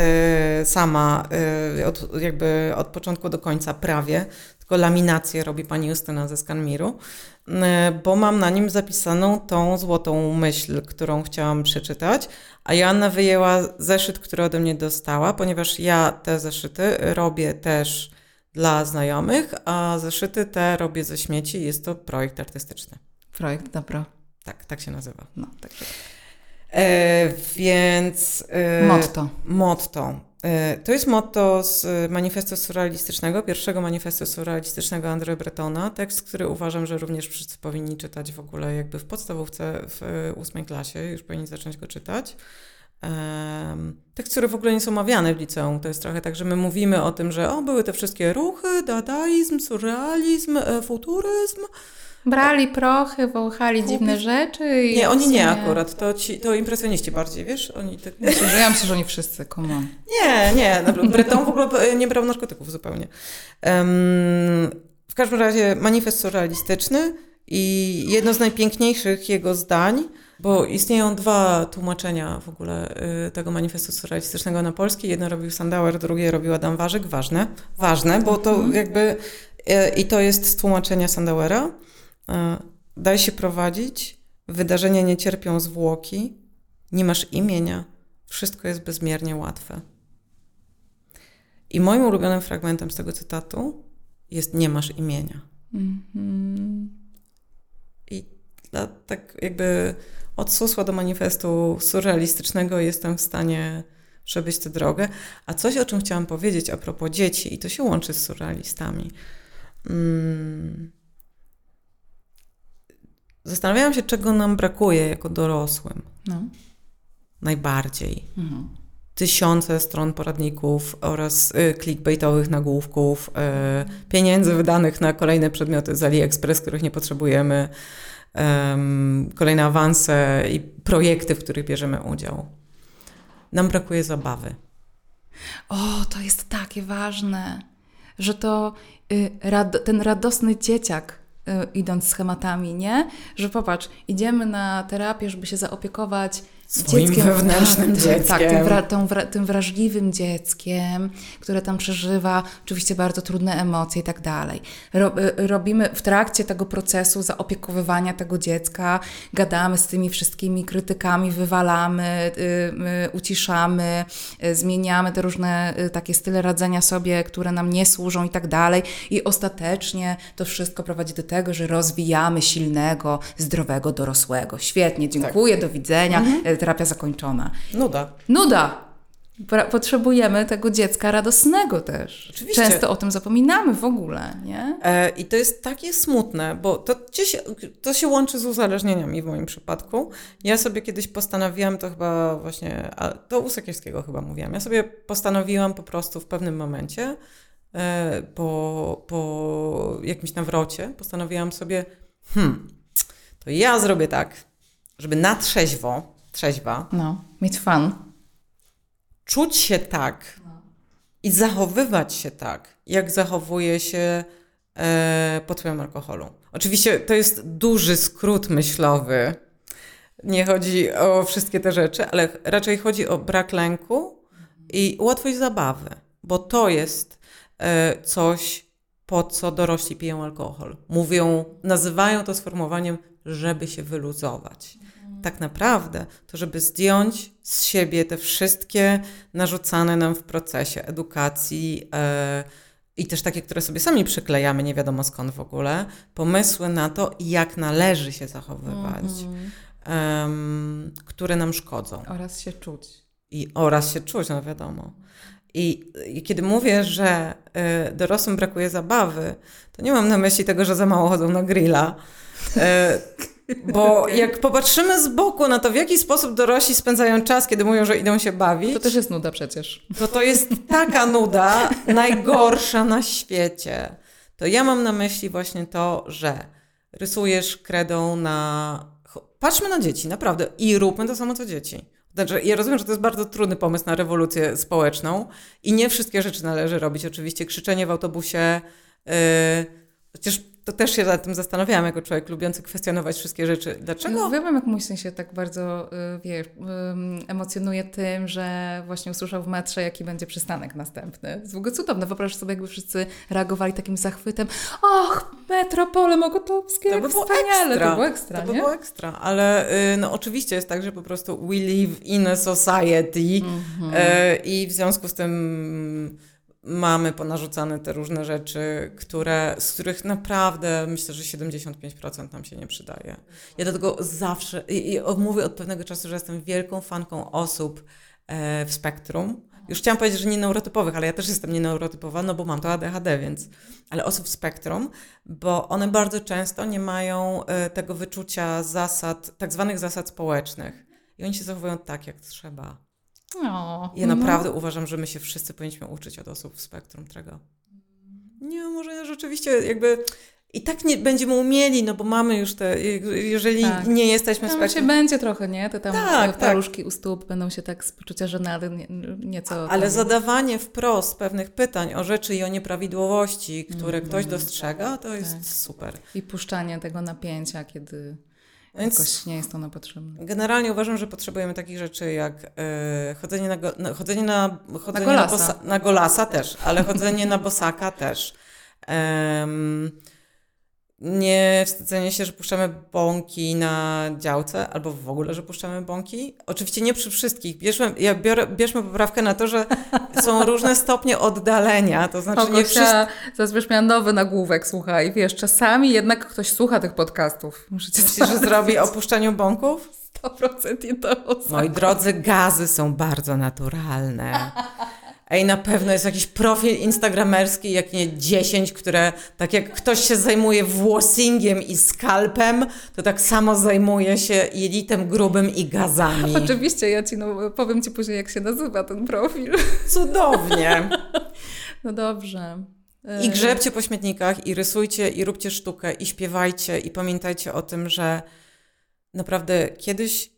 yy, sama yy, od, jakby od początku do końca prawie, tylko laminację robi pani Justyna ze Skanmiru, bo mam na nim zapisaną tą złotą myśl, którą chciałam przeczytać, a Joanna wyjęła zeszyt, który ode mnie dostała, ponieważ ja te zeszyty robię też dla znajomych, a zeszyty te robię ze śmieci. Jest to projekt artystyczny. Projekt, dobra. Tak, tak się nazywa. No, tak. E, więc... E, motto. Motto. E, to jest motto z manifestu surrealistycznego, pierwszego manifestu surrealistycznego André Bretona. Tekst, który uważam, że również wszyscy powinni czytać w ogóle jakby w podstawówce w ósmej klasie. Już powinni zacząć go czytać tekstury w ogóle nie są omawiane w liceum. To jest trochę tak, że my mówimy o tym, że o, były te wszystkie ruchy, dadaizm, surrealizm, e, futuryzm. Brali prochy, wąchali dziwne rzeczy. I nie, oni nie akurat. To, ci, to impresjoniści bardziej, wiesz? Oni tak... myślę, że ja myślę, że oni wszyscy, come on. Nie, nie. *laughs* Breton w ogóle nie brał narkotyków zupełnie. Um, w każdym razie manifest surrealistyczny i jedno z najpiękniejszych jego zdań bo istnieją dwa tłumaczenia w ogóle y, tego manifestu surrealistycznego na polski. Jedno robił Sandauer, drugie robił Adam Warzyk. Ważne, ważne, bo to mhm. jakby y, i to jest z tłumaczenia Sandauera. Y, daj się prowadzić, wydarzenia nie cierpią zwłoki, nie masz imienia, wszystko jest bezmiernie łatwe. I moim ulubionym fragmentem z tego cytatu jest nie masz imienia. Mm -hmm. I dla, tak jakby od susła do manifestu surrealistycznego jestem w stanie przebyć tę drogę. A coś, o czym chciałam powiedzieć a propos dzieci, i to się łączy z surrealistami. Hmm. Zastanawiałam się, czego nam brakuje jako dorosłym. No. Najbardziej. Mhm. Tysiące stron poradników oraz y, clickbaitowych nagłówków, y, pieniędzy wydanych na kolejne przedmioty z AliExpress, których nie potrzebujemy um, kolejne awanse i projekty, w których bierzemy udział. Nam brakuje zabawy. O, to jest takie ważne, że to y, rad, ten radosny dzieciak, y, idąc schematami, nie? Że popatrz, idziemy na terapię, żeby się zaopiekować Swoim dzieckiem, wewnętrznym tak, dzieckiem. Tak, tym, wra, tą, tym wrażliwym dzieckiem, które tam przeżywa oczywiście bardzo trudne emocje i tak dalej. Y, robimy w trakcie tego procesu zaopiekowywania tego dziecka, gadamy z tymi wszystkimi krytykami, wywalamy, y, y, uciszamy, y, zmieniamy te różne y, takie style radzenia sobie, które nam nie służą i tak dalej. I ostatecznie to wszystko prowadzi do tego, że rozwijamy silnego, zdrowego dorosłego. Świetnie, dziękuję, tak. do widzenia. Mhm terapia zakończona. Nuda. Nuda. Potrzebujemy tego dziecka radosnego też. Oczywiście. Często o tym zapominamy w ogóle, nie? E, I to jest takie smutne, bo to, się, to się łączy z uzależnieniami w moim przypadku. Ja sobie kiedyś postanowiłam, to chyba właśnie, a to u Sekielskiego chyba mówiłam, ja sobie postanowiłam po prostu w pewnym momencie, e, po, po jakimś nawrocie, postanowiłam sobie, hmm, to ja zrobię tak, żeby na trzeźwo trzeźwa. No, mieć fan. Czuć się tak i zachowywać się tak, jak zachowuje się e, pod wpływem alkoholu. Oczywiście to jest duży skrót myślowy. Nie chodzi o wszystkie te rzeczy, ale raczej chodzi o brak lęku i łatwość zabawy, bo to jest e, coś, po co dorośli piją alkohol. Mówią, nazywają to sformułowaniem, żeby się wyluzować tak naprawdę to, żeby zdjąć z siebie te wszystkie narzucane nam w procesie edukacji e, i też takie, które sobie sami przyklejamy, nie wiadomo skąd w ogóle, pomysły na to, jak należy się zachowywać, mm -hmm. które nam szkodzą. Oraz się czuć. I oraz się czuć, no wiadomo. I, I, kiedy mówię, że y, dorosłym brakuje zabawy, to nie mam na myśli tego, że za mało chodzą na grilla. Y, bo *laughs* jak popatrzymy z boku na to, w jaki sposób dorośli spędzają czas, kiedy mówią, że idą się bawić. To też jest nuda przecież. To to jest taka nuda, najgorsza na świecie. To ja mam na myśli właśnie to, że rysujesz kredą na. Patrzmy na dzieci, naprawdę. I róbmy to samo co dzieci. Znaczy, ja rozumiem, że to jest bardzo trudny pomysł na rewolucję społeczną i nie wszystkie rzeczy należy robić. Oczywiście krzyczenie w autobusie, yy, chociaż to też się nad tym zastanawiałam jako człowiek lubiący kwestionować wszystkie rzeczy. Dlaczego? No, wiem, jak mój syn się tak bardzo y, wie, emocjonuje tym, że właśnie usłyszał w metrze, jaki będzie przystanek następny. W ogóle cudowne. Wyobraź sobie, jakby wszyscy reagowali takim zachwytem. Och, metropole mogotowskie, to by było wspaniale. Ekstra. To było ekstra, To by było ekstra, ale y, no, oczywiście jest tak, że po prostu we live in a society mm -hmm. i w związku z tym mamy ponarzucane te różne rzeczy, które, z których naprawdę myślę, że 75% nam się nie przydaje. Ja dlatego zawsze, i, i mówię od pewnego czasu, że jestem wielką fanką osób e, w spektrum. Już chciałam powiedzieć, że nie neurotypowych, ale ja też jestem nieneurotypowa, no bo mam to ADHD, więc, ale osób w spektrum, bo one bardzo często nie mają e, tego wyczucia zasad, tak zwanych zasad społecznych. I oni się zachowują tak, jak trzeba. O, ja naprawdę no. uważam, że my się wszyscy powinniśmy uczyć od osób w spektrum tego. Nie, może rzeczywiście jakby i tak nie będziemy umieli, no bo mamy już te, jeżeli tak. nie jesteśmy tam spektrum... się będzie trochę, nie? Te tam tak, paluszki tak. u stóp będą się tak z poczucia żenady nie, nieco... Ale tam... zadawanie wprost pewnych pytań o rzeczy i o nieprawidłowości, które mm, ktoś dostrzega, to jest tak. super. I puszczanie tego napięcia, kiedy więc Jakoś nie jest ona potrzebna. Generalnie uważam, że potrzebujemy takich rzeczy jak e, chodzenie, na, go, no, chodzenie na chodzenie na, golasa. na, bosa, na golasa też, ale chodzenie na bosaka też. Um, nie wstydzenie się, że puszczamy bąki na działce, albo w ogóle, że puszczamy bąki. Oczywiście nie przy wszystkich. Bierzmy, ja biorę, bierzmy poprawkę na to, że *laughs* są różne stopnie oddalenia, to znaczy nie wszyscy... Zazwyczaj miała nowy nagłówek, słuchaj, wiesz, czasami jednak ktoś słucha tych podcastów. Możecie Myślisz, że zrobi o puszczaniu bąków? 100% nie to. Moi drodzy, gazy są bardzo naturalne. *laughs* Ej, na pewno jest jakiś profil instagramerski, jak nie 10, które tak jak ktoś się zajmuje włosingiem i skalpem, to tak samo zajmuje się jelitem grubym i gazami. Oczywiście, ja ci no, powiem ci później, jak się nazywa ten profil. Cudownie. *laughs* No dobrze. I grzebcie po śmietnikach, i rysujcie, i róbcie sztukę, i śpiewajcie, i pamiętajcie o tym, że naprawdę kiedyś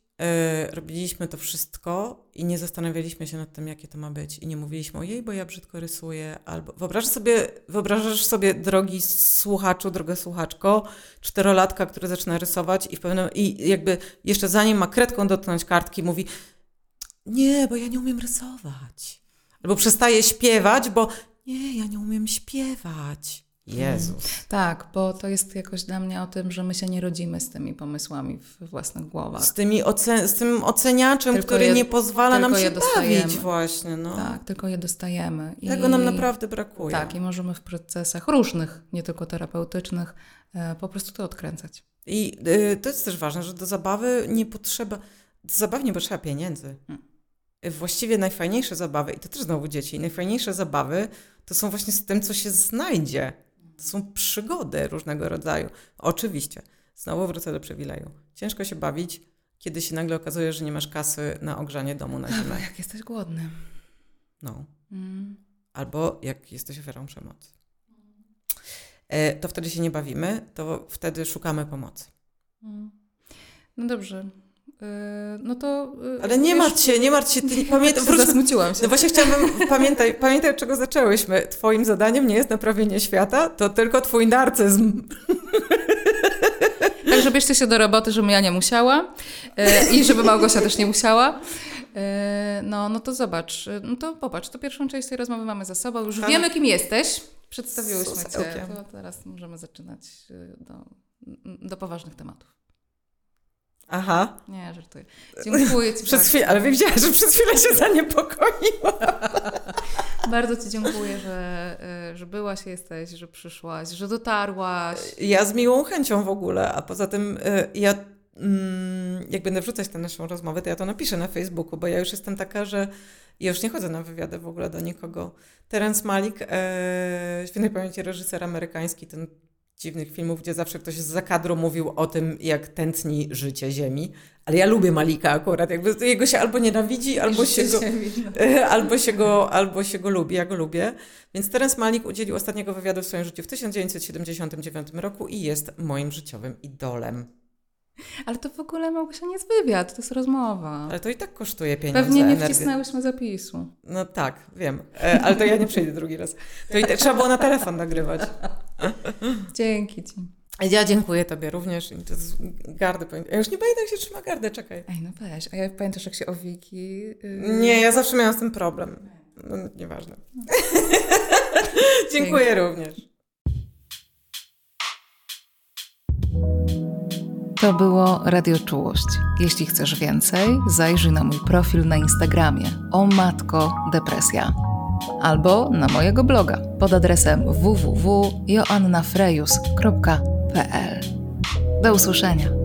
robiliśmy to wszystko i nie zastanawialiśmy się nad tym, jakie to ma być. I nie mówiliśmy o jej, bo ja brzydko rysuję. Albo wyobrażasz sobie, wyobrażasz sobie, drogi słuchaczu, droga słuchaczko, czterolatka, który zaczyna rysować i w pewnym, i jakby jeszcze zanim ma kredką dotknąć kartki, mówi nie, bo ja nie umiem rysować. Albo przestaje śpiewać, bo nie, ja nie umiem śpiewać. Jezus. Tak, bo to jest jakoś dla mnie o tym, że my się nie rodzimy z tymi pomysłami w własnych głowach. Z, tymi ocen z tym oceniaczem, tylko który je, nie pozwala nam się bawić właśnie. No. Tak, tylko je dostajemy. Tego I, nam naprawdę brakuje. Tak, i możemy w procesach różnych, nie tylko terapeutycznych, e, po prostu to odkręcać. I y, to jest też ważne, że do zabawy nie potrzeba, do zabawy nie potrzeba pieniędzy. Hmm. Właściwie najfajniejsze zabawy, i to też znowu dzieci, najfajniejsze zabawy to są właśnie z tym, co się znajdzie to są przygody różnego rodzaju. Oczywiście, znowu wrócę do przywileju. Ciężko się bawić, kiedy się nagle okazuje, że nie masz kasy na ogrzanie domu na zimę. Albo *laughs* jak jesteś głodny. No. Mm. Albo jak jesteś ofiarą przemocy. E, to wtedy się nie bawimy, to wtedy szukamy pomocy. Mm. No dobrze. Yy, no to. Yy, Ale nie martw się, nie martw się. Ty, *laughs* pamiętam, wróć, zasmuciłam się. No właśnie chciałabym, pamiętaj, pamiętaj, od czego zaczęłyśmy. Twoim zadaniem nie jest naprawienie świata, to tylko twój narcyzm. *laughs* Także bierzcie się do roboty, żebym ja nie musiała yy, i żeby Małgosia też nie musiała. No, no to zobacz, no to popatrz, to pierwszą część tej rozmowy mamy za sobą. Już tak. wiemy, kim jesteś. Przedstawiłyśmy Cię. To teraz możemy zaczynać do, do poważnych tematów. Aha. Nie, żartuję. Dziękuję Ci *laughs* przez chwilę, Ale wiedziała, że przez chwilę się zaniepokoiła. *laughs* bardzo Ci dziękuję, że, e, że byłaś, jesteś, że przyszłaś, że dotarłaś. Ja z miłą chęcią w ogóle, a poza tym e, ja mm, jak będę wrzucać tę naszą rozmowę, to ja to napiszę na Facebooku, bo ja już jestem taka, że ja już nie chodzę na wywiady w ogóle do nikogo. Terence Malik, e, świętej pamięci reżyser amerykański, ten dziwnych filmów, gdzie zawsze ktoś z zakadru mówił o tym, jak tętni życie Ziemi. Ale ja lubię Malika akurat, jakby jego się albo nienawidzi, albo się, go, no. *laughs* albo, się go, albo się go lubi, ja go lubię. Więc Terence Malik udzielił ostatniego wywiadu w swoim życiu w 1979 roku i jest moim życiowym idolem. Ale to w ogóle Małgosia nie jest wywiad, to jest rozmowa. Ale to i tak kosztuje pieniądze. Pewnie nie wcisnęłyśmy zapisu. No tak, wiem. E, ale to ja nie przejdę drugi raz. To i tak trzeba było na telefon nagrywać. *laughs* Dzięki Ci. Ja dziękuję Tobie również. To jest gardy. Ja już nie pamiętam, jak się trzyma gardę, czekaj. Ej, no weź. A ja pamiętasz, jak się owiki... Yy... Nie, ja zawsze miałam z tym problem. No, nieważne. *laughs* dziękuję również. To było Radio Czułość. Jeśli chcesz więcej, zajrzyj na mój profil na Instagramie o matko depresja albo na mojego bloga pod adresem www.joannafrejus.pl. Do usłyszenia.